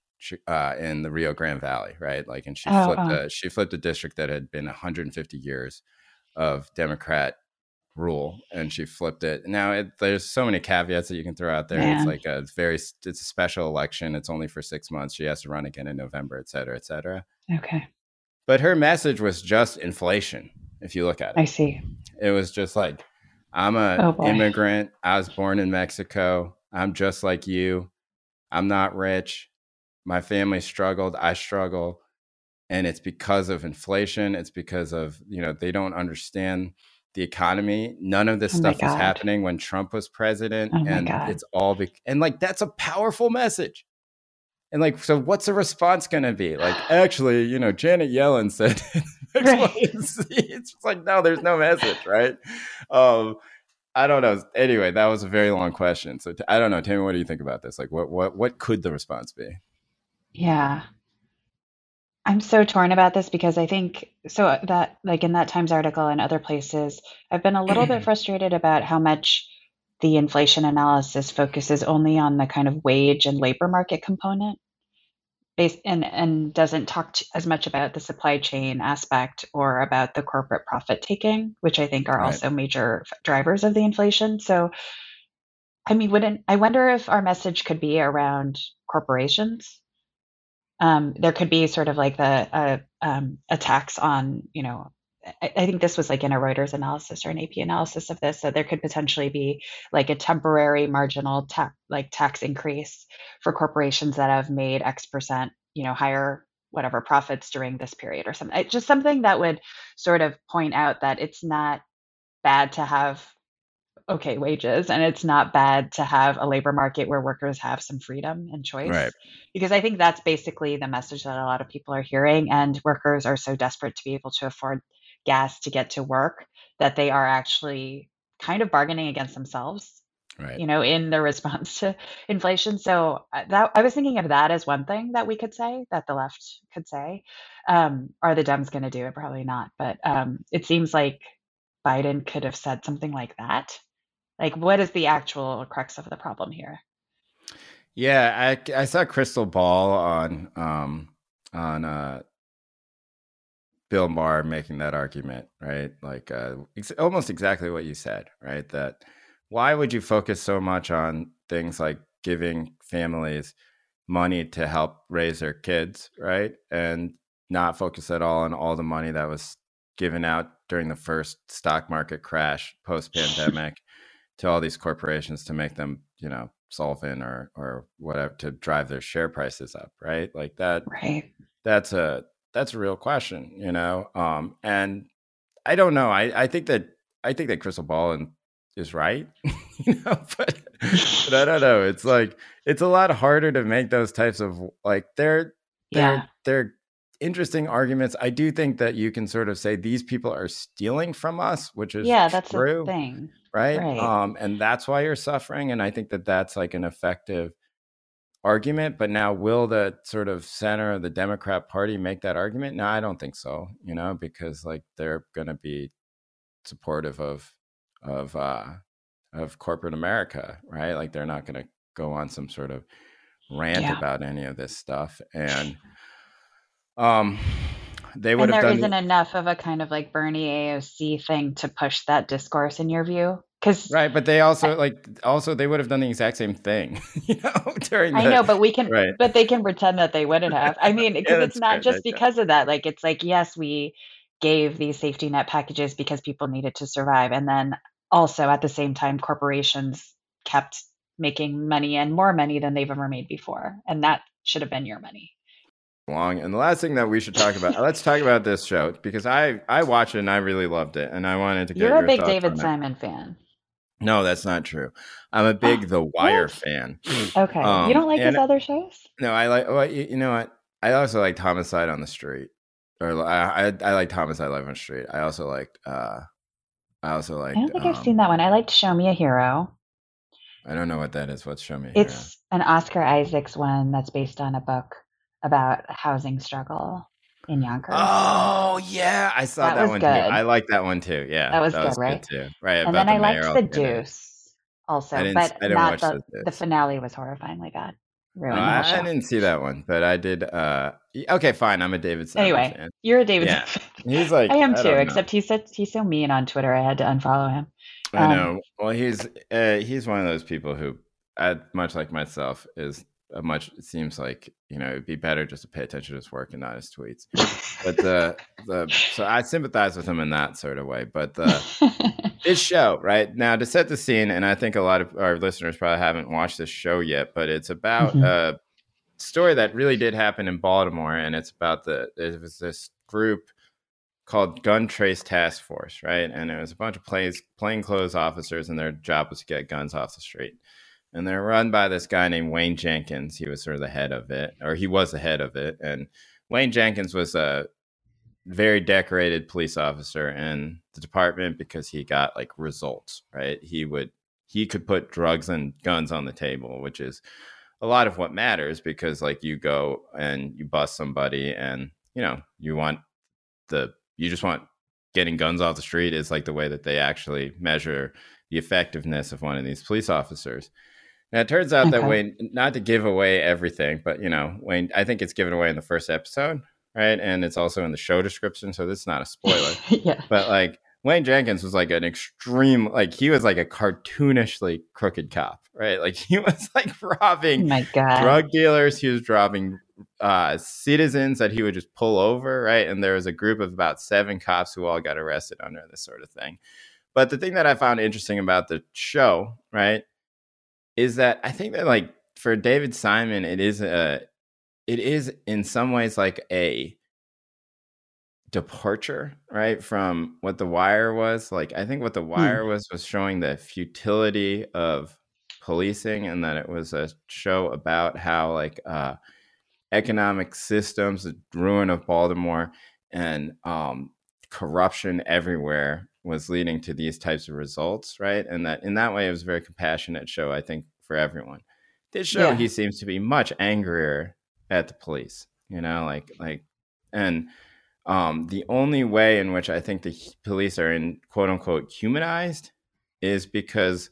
uh, in the Rio Grande Valley, right? Like, and she oh, flipped oh. a she flipped a district that had been 150 years of Democrat rule, and she flipped it. Now, it, there's so many caveats that you can throw out there. Man. It's like a very it's a special election. It's only for six months. She has to run again in November, et cetera, et cetera. Okay. But her message was just inflation if you look at it. I see. It was just like, I'm a oh immigrant. I was born in Mexico. I'm just like you. I'm not rich. My family struggled. I struggle. And it's because of inflation. It's because of, you know, they don't understand the economy. None of this oh stuff was happening when Trump was president. Oh and it's all, be- and like, that's a powerful message. And like, so what's the response going to be? Like, actually, you know, Janet Yellen said, right. it's, it's like, no, there's no message, right? Um, I don't know. Anyway, that was a very long question. So I don't know, Tammy, what do you think about this? Like, what what what could the response be? Yeah, I'm so torn about this because I think so that like in that Times article and other places, I've been a little bit frustrated about how much the inflation analysis focuses only on the kind of wage and labor market component based and and doesn't talk to, as much about the supply chain aspect or about the corporate profit taking which i think are right. also major drivers of the inflation so i mean wouldn't i wonder if our message could be around corporations um, there could be sort of like the uh, um, a tax on you know I, I think this was like in a Reuters analysis or an AP analysis of this, that there could potentially be like a temporary marginal tax like tax increase for corporations that have made X percent, you know, higher whatever profits during this period or something. It's just something that would sort of point out that it's not bad to have okay wages and it's not bad to have a labor market where workers have some freedom and choice right. because i think that's basically the message that a lot of people are hearing and workers are so desperate to be able to afford gas to get to work that they are actually kind of bargaining against themselves right. you know in the response to inflation. So uh, that i was thinking of that as one thing that we could say that the left could say. Um, are the dems going to do it? Probably not but um, it seems like biden could have said something like that. Like what is the actual crux of the problem here? Yeah i, I saw Krystal Ball on um, on uh, Bill Maher making that argument, right? Like uh, ex- almost exactly what you said, right? That why would you focus so much on things like giving families money to help raise their kids, right? And not focus at all on all the money that was given out during the first stock market crash post pandemic to all these corporations to make them, you know, solvent or or whatever to drive their share prices up, right? Like that right that's a that's a real question, you know. Um, and I don't know. I I think that I think that Krystal Ball and is right, you know, but, but I don't know. It's like it's a lot harder to make those types of like they're they're Yeah. they're interesting arguments. I do think that you can sort of say these people are stealing from us, which is Yeah, that's true, thing. right? Right. Um, and that's why you're suffering. And I think that that's like an effective argument. But now, will the sort of center of the Democrat Party make that argument? No, I don't think so. You know, because like they're going to be supportive of of uh, of corporate America, right? Like they're not going to go on some sort of rant Yeah. about any of this stuff, and um, they would And have there done isn't enough of a kind of like Bernie AOC thing to push that discourse in your view? Because right, but they also like also they would have done the exact same thing, you know, during the I know, but we can, right. but they can pretend that they wouldn't have. I mean, because Yeah, it's not just because of that. Like, it's like, yes, we gave these safety net packages because people needed to survive. And then also at the same time, corporations kept making money and more money than they've ever made before. And that should have been your money. long. And the last thing that we should talk about, let's talk about this show because I I watched it and I really loved it, and I wanted to get You're your a big David. Simon fan. No, that's not true. I'm a big The Wire What? fan. Okay. Um, you don't like his other shows? No, I like. Well, you, you know what? I also like Homicide on the Street, or I I, I like Homicide Life on the Street. I also liked. uh I also liked. I don't think I've um, seen that one. I liked Show Me a Hero. I don't know what that is. What's show me? It's an Oscar Isaacs one that's based on a book about housing struggle in Yonkers. Oh yeah, I saw That that, was one good. too. I like that one too. Yeah, That was good, right? too. Right. and about then I liked The candidate. Deuce also, I didn't- but I didn't not watch the, The the finale was horrifying. My God. Oh, Ruined the I, show. I didn't see that one, but I did. uh Okay, fine. I'm a David Simon Anyway, fan. You're a David Yeah. fan. He's like I am don't too, except he's so, he's so mean on Twitter. I had to unfollow him. I um, know. Well, he's uh, he's one of those people who, uh, much like myself, is a much. It seems like you know it'd be better just to pay attention to his work and not his tweets. But the the so I sympathize with him in that sort of way. But the this show right now to set the scene, and I think a lot of our listeners probably haven't watched this show yet, but it's about Mhm. a story that really did happen in Baltimore, and it's about the there was this group called Gun Trace Task Force, right? And it was a bunch of plain plainclothes officers, and their job was to get guns off the street. And they're run by this guy named Wayne Jenkins. He was sort of the head of it, or he was the head of it. And Wayne Jenkins was a very decorated police officer in the department because he got like results, right? He would he could put drugs and guns on the table, which is a lot of what matters because like you go and you bust somebody and you know, you want the you just want getting guns off the street is like the way that they actually measure the effectiveness of one of these police officers. Now it turns out that Wayne, not to give away everything, but you know, Wayne, I think it's given away in the first episode, right? And it's also in the show description, so this is not a spoiler. yeah. but like Wayne Jenkins was like an extreme, like he was like a cartoonishly crooked cop, right? Like he was like Oh robbing my God. drug dealers. He was robbing uh, citizens that he would just pull over, right? And there was a group of about seven cops who all got arrested under this sort of thing. But the thing that I found interesting about the show, right, is that I think that like for David Simon, it is a, it is in some ways like a departure, right, from what The Wire was. Like I think what The Wire was was showing the futility of policing and that it was a show about how like uh economic systems, the ruin of Baltimore and um corruption everywhere was leading to these types of results, right? And that in that way it was a very compassionate show, I think, for everyone. This show Yeah. he seems to be much angrier at the police, you know, like like and um, the only way in which I think the police are in quote unquote humanized is because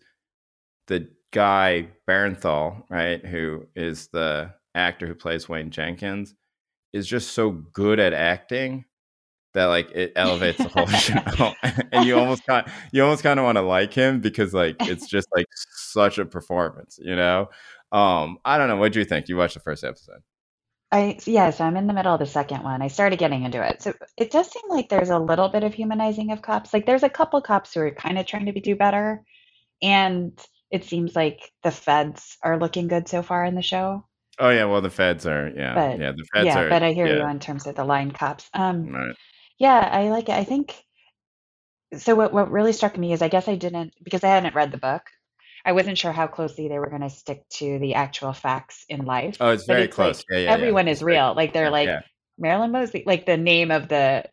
the guy Bernthal, right, who is the actor who plays Wayne Jenkins, is just so good at acting that like it elevates the whole show, and you almost kind you almost kind of want to like him because like it's just like such a performance, you know. Um, I don't know. What do you think? You watched the first episode? I yeah, so I'm in the middle of the second one. I started getting into it. So it does seem like there's a little bit of humanizing of cops. Like there's a couple cops who are kind of trying to be, do better. And it seems like the feds are looking good so far in the show. Oh yeah, well the feds are yeah But yeah the feds yeah, are but I hear you yeah in terms of the line cops. Um, right yeah, I like it. I think so. What what really struck me is I guess I didn't because I hadn't read the book. I wasn't sure how closely they were going to stick to the actual facts in life. oh it's But very it's close yeah yeah yeah everyone it's is real. Like they're like yeah Marilyn Mosby, like the name of the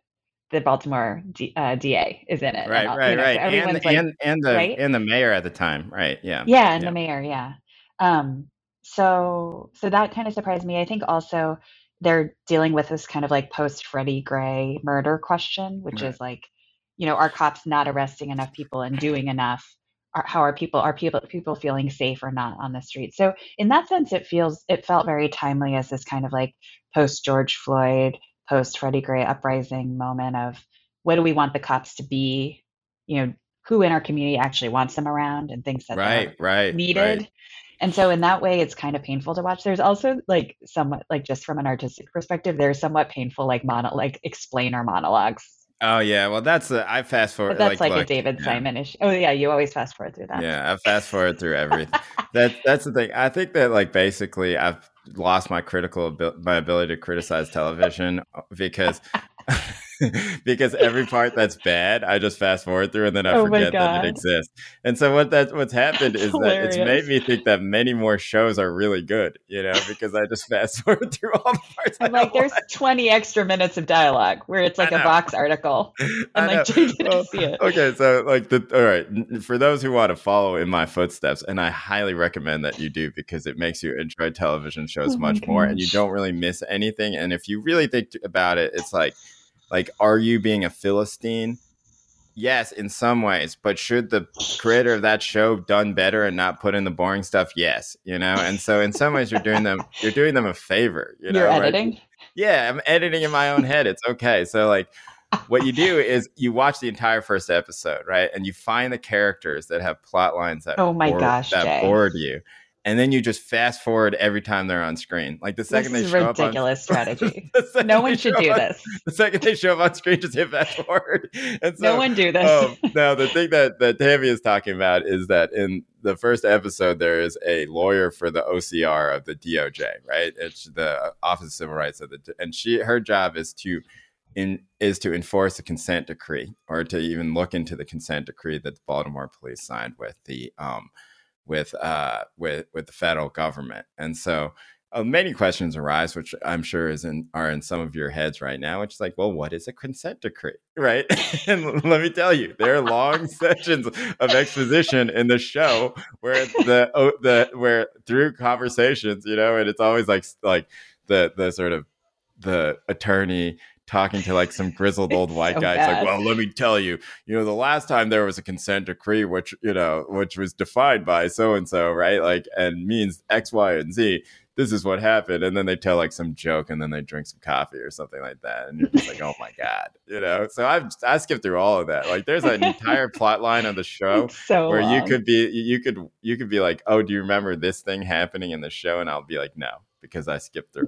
the Baltimore D, uh, DA is in it, right all, you right so right and like, and and the right? and the mayor at the time right yeah Yeah, and yeah the mayor, yeah. Um, so so that kind of surprised me. I think also they're dealing with this kind of like post Freddie Gray murder question, which right is like, you know, are cops not arresting enough people and doing enough? Are, how are people are people people feeling safe or not on the street? So in that sense, it feels it felt very timely as this kind of like post George Floyd, post Freddie Gray uprising moment of what do we want the cops to be? You know, who in our community actually wants them around and thinks that they're right right right needed. And so in that way, it's kind of painful to watch. There's also like somewhat like just from an artistic perspective, there's somewhat painful like mono like explainer monologues. oh yeah well that's a, I fast But forward that's like like a David yeah Simon issue. Oh yeah, you always fast forward through that. Yeah, I fast forward through everything. That that's the thing. I think that like basically I've lost my critical abil- my ability to criticize television uh, because because every part that's bad I just fast forward through and then I Oh forget that it exists. And so what that what's happened that's is that it's made me think that many more shows are really good, you know, because I just fast forward through all the parts I'm like, there's like. 20 extra minutes of dialogue where it's like a. Vox article, and I like. Didn't Well, see it. okay, so like the all right, for those who want to follow in my footsteps, and I highly recommend that you do because it makes you enjoy television shows Oh much more, and you don't really miss anything. And if you really think about it, it's like, like, are you being a philistine? Yes, in some ways, but should the creator of that show done better and not put in the boring stuff? Yes, you know. And so, in some ways, you're doing them, you're doing them a favor, you You're know, right? editing? Yeah, I'm editing in my own head. It's okay. So like what you do is you watch the entire first episode, right? And you find the characters that have plot lines that Oh my gosh, that Jay. bored you. And then you just fast forward every time they're on screen. Like the This second they is show up ridiculous strategy. No one should do on, this. the second they show up on screen, just hit fast forward. And No one do this. um, now the thing that that Tammy is talking about is that in the first episode there is a lawyer for the OCR of the DOJ, right? It's the Office of Civil Rights of the, and she her job is to in is to enforce a consent decree or to even look into the consent decree that the Baltimore police signed with the um with uh with with the federal government, and so. Uh, many questions arise, which I'm sure is in are in some of your heads right now. Which is like, well, what is a consent decree, right? and let me tell you, there are long sessions of exposition in the show where the oh, the where through conversations, you know, and it's always like like the the sort of the attorney talking to like some grizzled old white so guy. It's like, well, let me tell you, you know, the last time there was a consent decree, which you know, which was defined by so and so, right? Like, and means X, Y, and Z. This is what happened, and then they tell like some joke, and then they drink some coffee or something like that, and you're just like, oh my god, you know. So I've I skipped through all of that. Like, there's an entire plot line of the show so where you could be you could you could be like oh do you remember this thing happening in the show and i'll be like no because i skipped through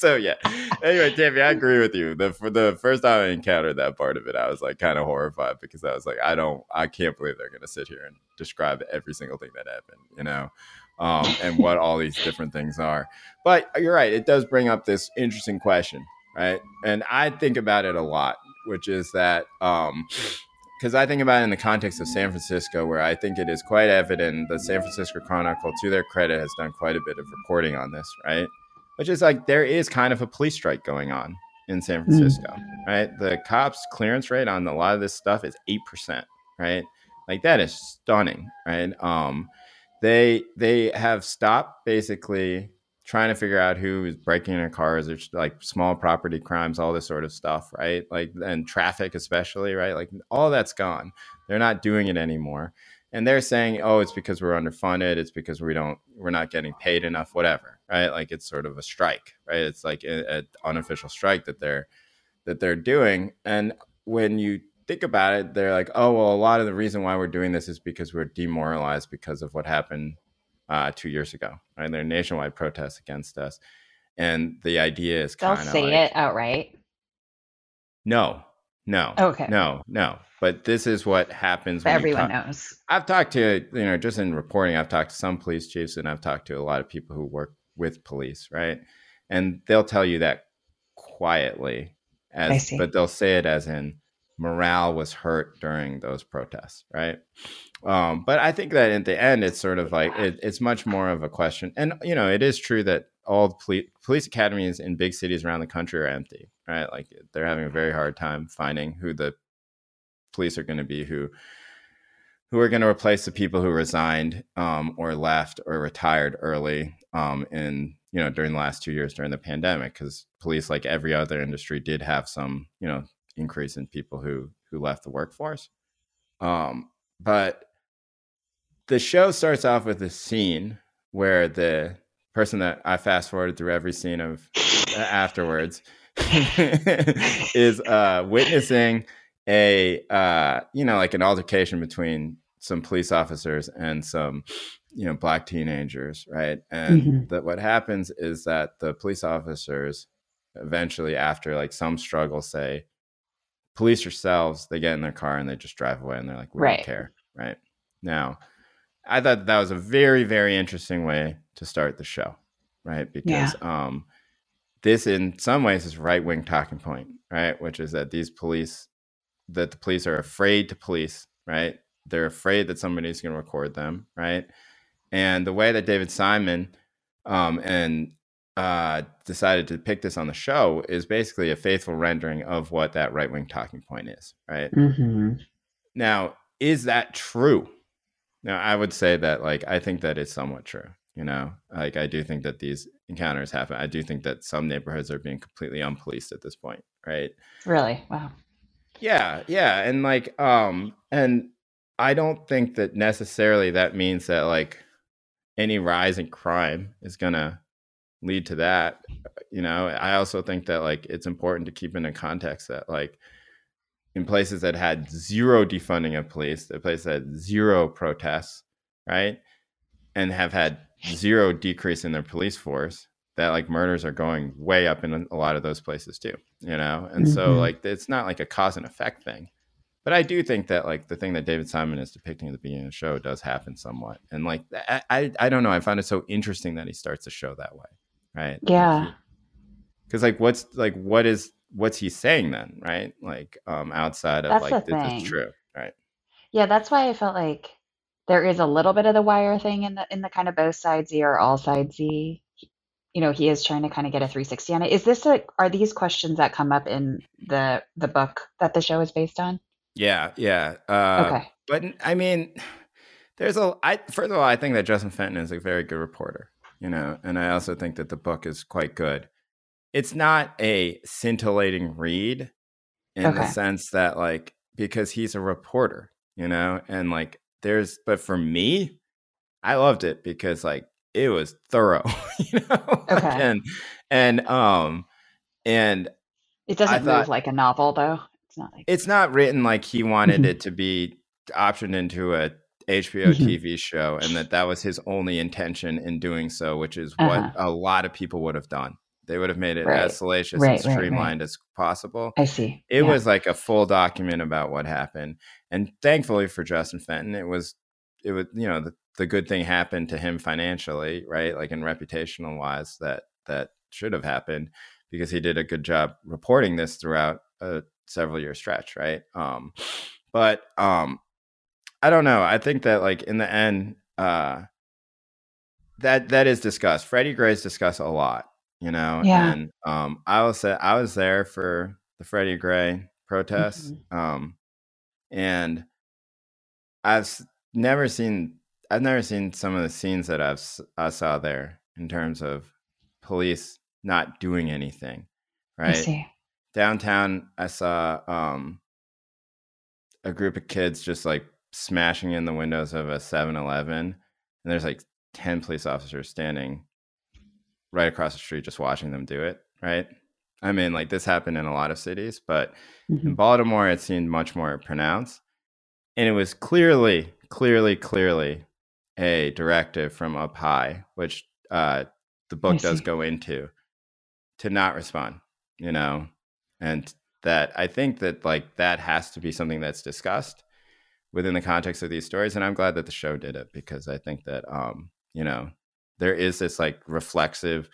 so yeah. Anyway tammy i agree with you. The for the first time i encountered that part of it i was like kind of horrified because i was like i don't i can't believe they're going to sit here and describe every single thing that happened you know um, and what all these different things are. But you're right it does bring up this interesting question right? And i think about it a lot which is that um, because I think about it in the context of San Francisco, where I think it is quite evident the San Francisco Chronicle, to their credit, has done quite a bit of reporting on this, right? Which is like there is kind of a police strike going on in San Francisco, right? The cops' clearance rate on a lot of this stuff is eight percent, right? Like that is stunning, right? Um, they they have stopped basically trying to figure out who is breaking their cars or like small property crimes, all this sort of stuff, right? Like and traffic especially, right? Like all that's gone. They're not doing it anymore. And they're saying, "Oh, it's because we're underfunded. It's because we don't we're not getting paid enough, whatever." Right? Like it's sort of a strike, right? It's like an unofficial strike that they're that they're doing. And when you think about it, they're like, "Oh, well, a lot of the reason why we're doing this is because we're demoralized because of what happened uh, two years ago. Right? There are nationwide protests against us, and the idea is kind of say like, it outright. no, No. Okay. No, no. But this is what happens. Everyone talk- knows. I've talked to, you know, just in reporting, I've talked to some police chiefs and I've talked to a lot of people who work with police, right? And they'll tell you that quietly, as but they'll say it as in morale was hurt during those protests, right? Um, but I think that at the end, it's sort of like it, it's much more of a question. And you know, it is true that all police police academies in big cities around the country are empty, right? Like they're having a very hard time finding who the police are going to be who who are going to replace the people who resigned um, or left or retired early um, in you know during the last two years during the pandemic because police like every other industry did have some you know increase in people who who left the workforce. Um, but the show starts off with a scene where the person that I fast forwarded through every scene of afterwards is uh, witnessing a uh, you know like an altercation between some police officers and some you know black teenagers right and mm-hmm. that what happens is that the police officers eventually after like some struggle say police yourselves they get in their car and they just drive away and they're like we right. don't care right now I thought that was a very, very interesting way to start the show, right? Because yeah. um, this, in some ways, is right wing talking point, right? Which is that these police, that the police are afraid to police, right? They're afraid that somebody's going to record them, right? And the way that David Simon um, and uh, decided to pick this on the show is basically a faithful rendering of what that right wing talking point is, right? Mm-hmm. Now, is that true? Now, I would say that like I think that it's somewhat true. You know, like I do think that these encounters happen. I do think that some neighborhoods are being completely unpoliced at this point, right? Really? Wow. Yeah, yeah, and like um and I don't think that necessarily that means that like any rise in crime is going to lead to that. You know, I also think that like it's important to keep into context that like in places that had zero defunding of police, the places that had zero protests, right, and have had zero decrease in their police force, that like murders are going way up in a lot of those places too, you know? And mm-hmm. so like it's not like a cause and effect thing. But I do think that like the thing that David Simon is depicting at the beginning of the show does happen somewhat. And like I I, I don't know, I find it so interesting that he starts the show that way. Right. Yeah. Because like what's like what is what's he saying then, right? Like um outside of that's like this is true, right? Yeah, that's why I felt like there is a little bit of the wire thing in the in the kind of both sides or all sides You know, he is trying to kind of get a 360 on it. Is this a are these questions that come up in the the book that the show is based on? Yeah, yeah. Uh, okay. But I mean, there's a I first of all, I think that Justin Fenton is a very good reporter, you know, and I also think that the book is quite good it's not a scintillating read in okay. the sense that like because he's a reporter, you know, and like there's but for me, I loved it because like it was thorough, you know, okay. and and um and it doesn't thought, move like a novel though. It's not like it's not written like he wanted it to be optioned into a HBO mm-hmm. TV show, and that that was his only intention in doing so, which is what uh-huh. a lot of people would have done. They would have made it right. as salacious right, and streamlined right, as possible. I see. It yeah. was like a full document about what happened. And thankfully for Justin Fenton, it was it was you know the, the good thing happened to him financially, right? Like in reputational wise that that should have happened because he did a good job reporting this throughout a several year stretch, right? Um but um I don't know. I think that like in the end uh that that is discussed. Freddie Gray's discussed a lot you know. Yeah. And um, I was I was there for the Freddie Gray protests, mm-hmm. um, and I've never seen I've never seen some of the scenes that I've I saw there in terms of police not doing anything. Right. Downtown, I saw um, a group of kids just like smashing in the windows of a 7-Eleven, and there's like ten police officers standing right across the street just watching them do it, right? I mean, like this happened in a lot of cities, but mm-hmm. in Baltimore, it seemed much more pronounced. And it was clearly, clearly, clearly a directive from up high, which uh, the book does go into, to not respond, you know, and that I think that like that has to be something that's discussed within the context of these stories. And I'm glad that the show did it because I think that um, you know, there is this like reflexive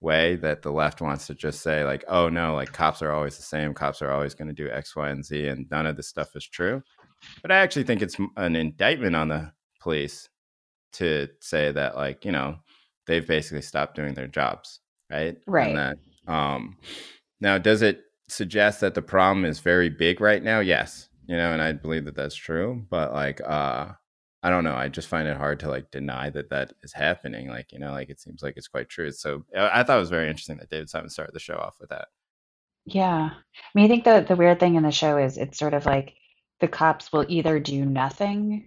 way that the left wants to just say like, oh no, like cops are always the same, cops are always going to do X, Y, and Z, and none of this stuff is true. But I actually think it's an indictment on the police to say that like, you know, they've basically stopped doing their jobs, right? Right. And that um now does it suggest that the problem is very big right now? Yes. You know, and I believe that that's true, but like uh I don't know. I just find it hard to like deny that that is happening. Like, you know, like it seems like it's quite true. So I thought it was very interesting that David Simon started the show off with that. Yeah. I mean, I think the the weird thing in the show is it's sort of like the cops will either do nothing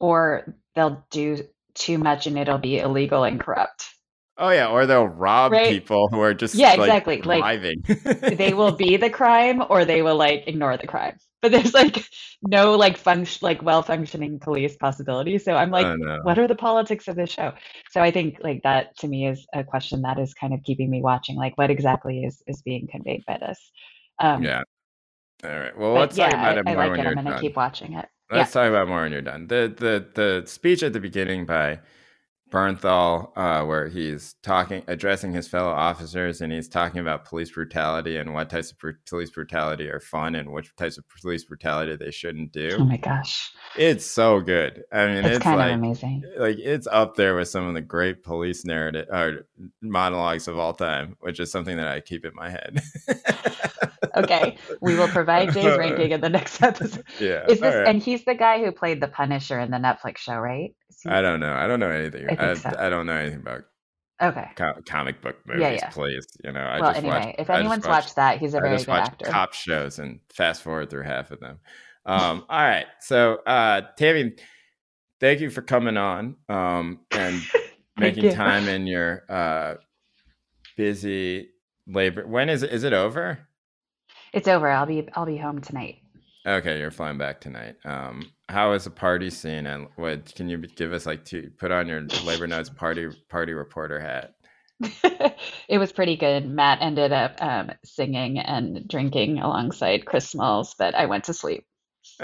or they'll do too much and it'll be illegal and corrupt. Oh yeah, or they'll rob Right? people who are just Yeah, like, exactly. Like driving. they will be the crime or they will like ignore the crime. But there's like no like function like well functioning police possibility. So I'm like, I know. what are the politics of this show? So I think like that to me is a question that is kind of keeping me watching. Like what exactly is is being conveyed by this? Um, Yeah. All right. Well, let's talk yeah, about I, it I more like when it. you're I'm gonna done. keep watching it. Let's talk about more when you're done. The the the speech at the beginning by Bernthal, uh, where he's talking, addressing his fellow officers, and he's talking about police brutality and what types of bru- police brutality are fun and which types of police brutality they shouldn't do. Oh my gosh, It's so good. I mean, it's it's kind of amazing. like it's up there with some of the great police narrative or monologues of all time, which is something that I keep in my head. Okay, we will provide Jay's ranking in the next episode. yeah. Is this right. and he's the guy who played the Punisher in the Netflix show, right? I don't know. I don't know anything. I I, so. I don't know anything about okay. co- comic book movies, Yeah, yeah. please. You know, I Well, just anyway, watch, if anyone's watch- watched that, he's a very good actor. cop shows and fast forward through half of them. Um, all right, so uh, Tammy, thank you for coming on um, and making you. time in your uh, busy labor. When is it? Is it over? It's over. I'll be I'll be home tonight. Okay, you're flying back tonight. Um, how is the party scene? And what can you give us like to put on your labor notes party party reporter hat? it was pretty good. Matt ended up um, singing and drinking alongside Chris Smalls, but I went to sleep.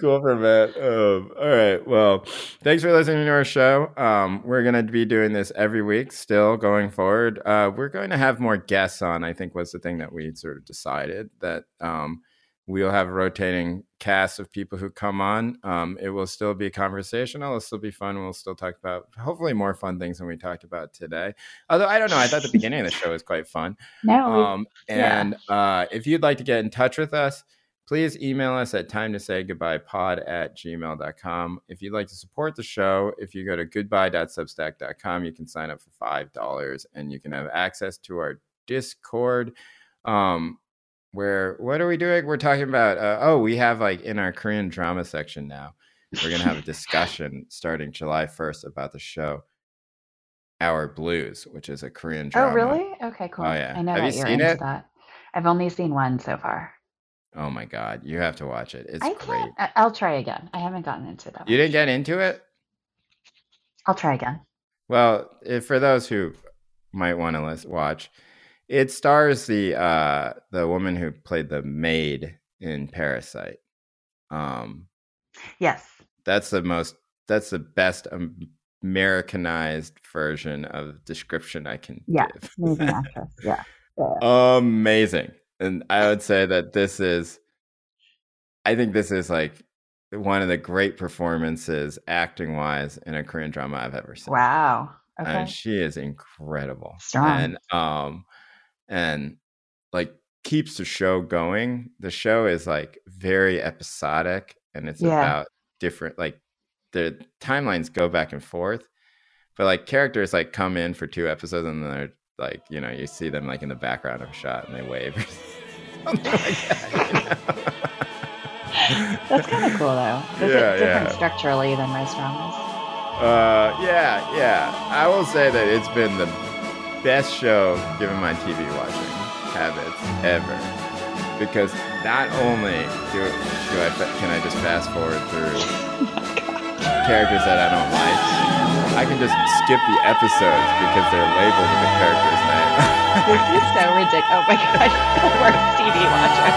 cool for Matt. Um, all right. Well, thanks for listening to our show. Um, we're going to be doing this every week still going forward. Uh, we're going to have more guests on, I think was the thing that we sort of decided that um, we'll have a rotating cast of people who come on. Um, it will still be conversational. It'll still be fun. We'll still talk about hopefully more fun things than we talked about today. Although I don't know. I thought the beginning of the show was quite fun. no, Um, yeah. and uh, if you'd like to get in touch with us, please email us at time to say goodbye pod at gmail.com. If you'd like to support the show, if you go to goodbye.substack.com, you can sign up for $5 and you can have access to our Discord. Um, where what are we doing? We're talking about, uh, oh, we have like in our Korean drama section now, we're going to have a discussion starting July 1st about the show Our Blues, which is a Korean drama. oh really? Okay, cool. Oh, yeah. I know Have that you you're seen into it? that. I've only seen one so far. Oh my god, you have to watch it. It's I great. can't. I'll try again. I haven't gotten into that. You much. didn't get into it? I'll try again. Well, if, for those who might want to watch, it stars the uh, the woman who played the maid in Parasite. Um, Yes. that's the most. That's the best Americanized version of description I can Yeah. give. Amazing actress. Yeah. yeah. amazing and i would say that this is i think this is like one of the great performances acting wise in a korean drama i've ever seen Wow. Okay. and she is incredible Strong. and um and like keeps the show going the show is like very episodic and it's Yeah. about different like the timelines go back and forth but like characters like come in for two episodes and then they're like you know you see them like in the background of a shot and they wave like that you know? That's kind of cool though. Is Yeah, it different yeah. structurally than most dramas? Uh, yeah, yeah. I will say that it's been the best show given my TV watching habits ever. Because not only do, do I can I just fast forward through characters that I don't like, I can just skip the episodes because they're labeled with the character's name. this is so ridiculous. Oh my gosh, the worst TV watcher.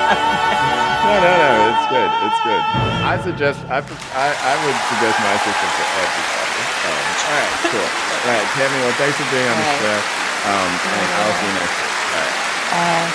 no, no, no. It's good. It's good. I suggest. I I, I would suggest my system for everybody. Um, all right, cool. All right, Tammy. Well, thanks for being on the show. Um, and I'll see you next. Time. All right. Uh,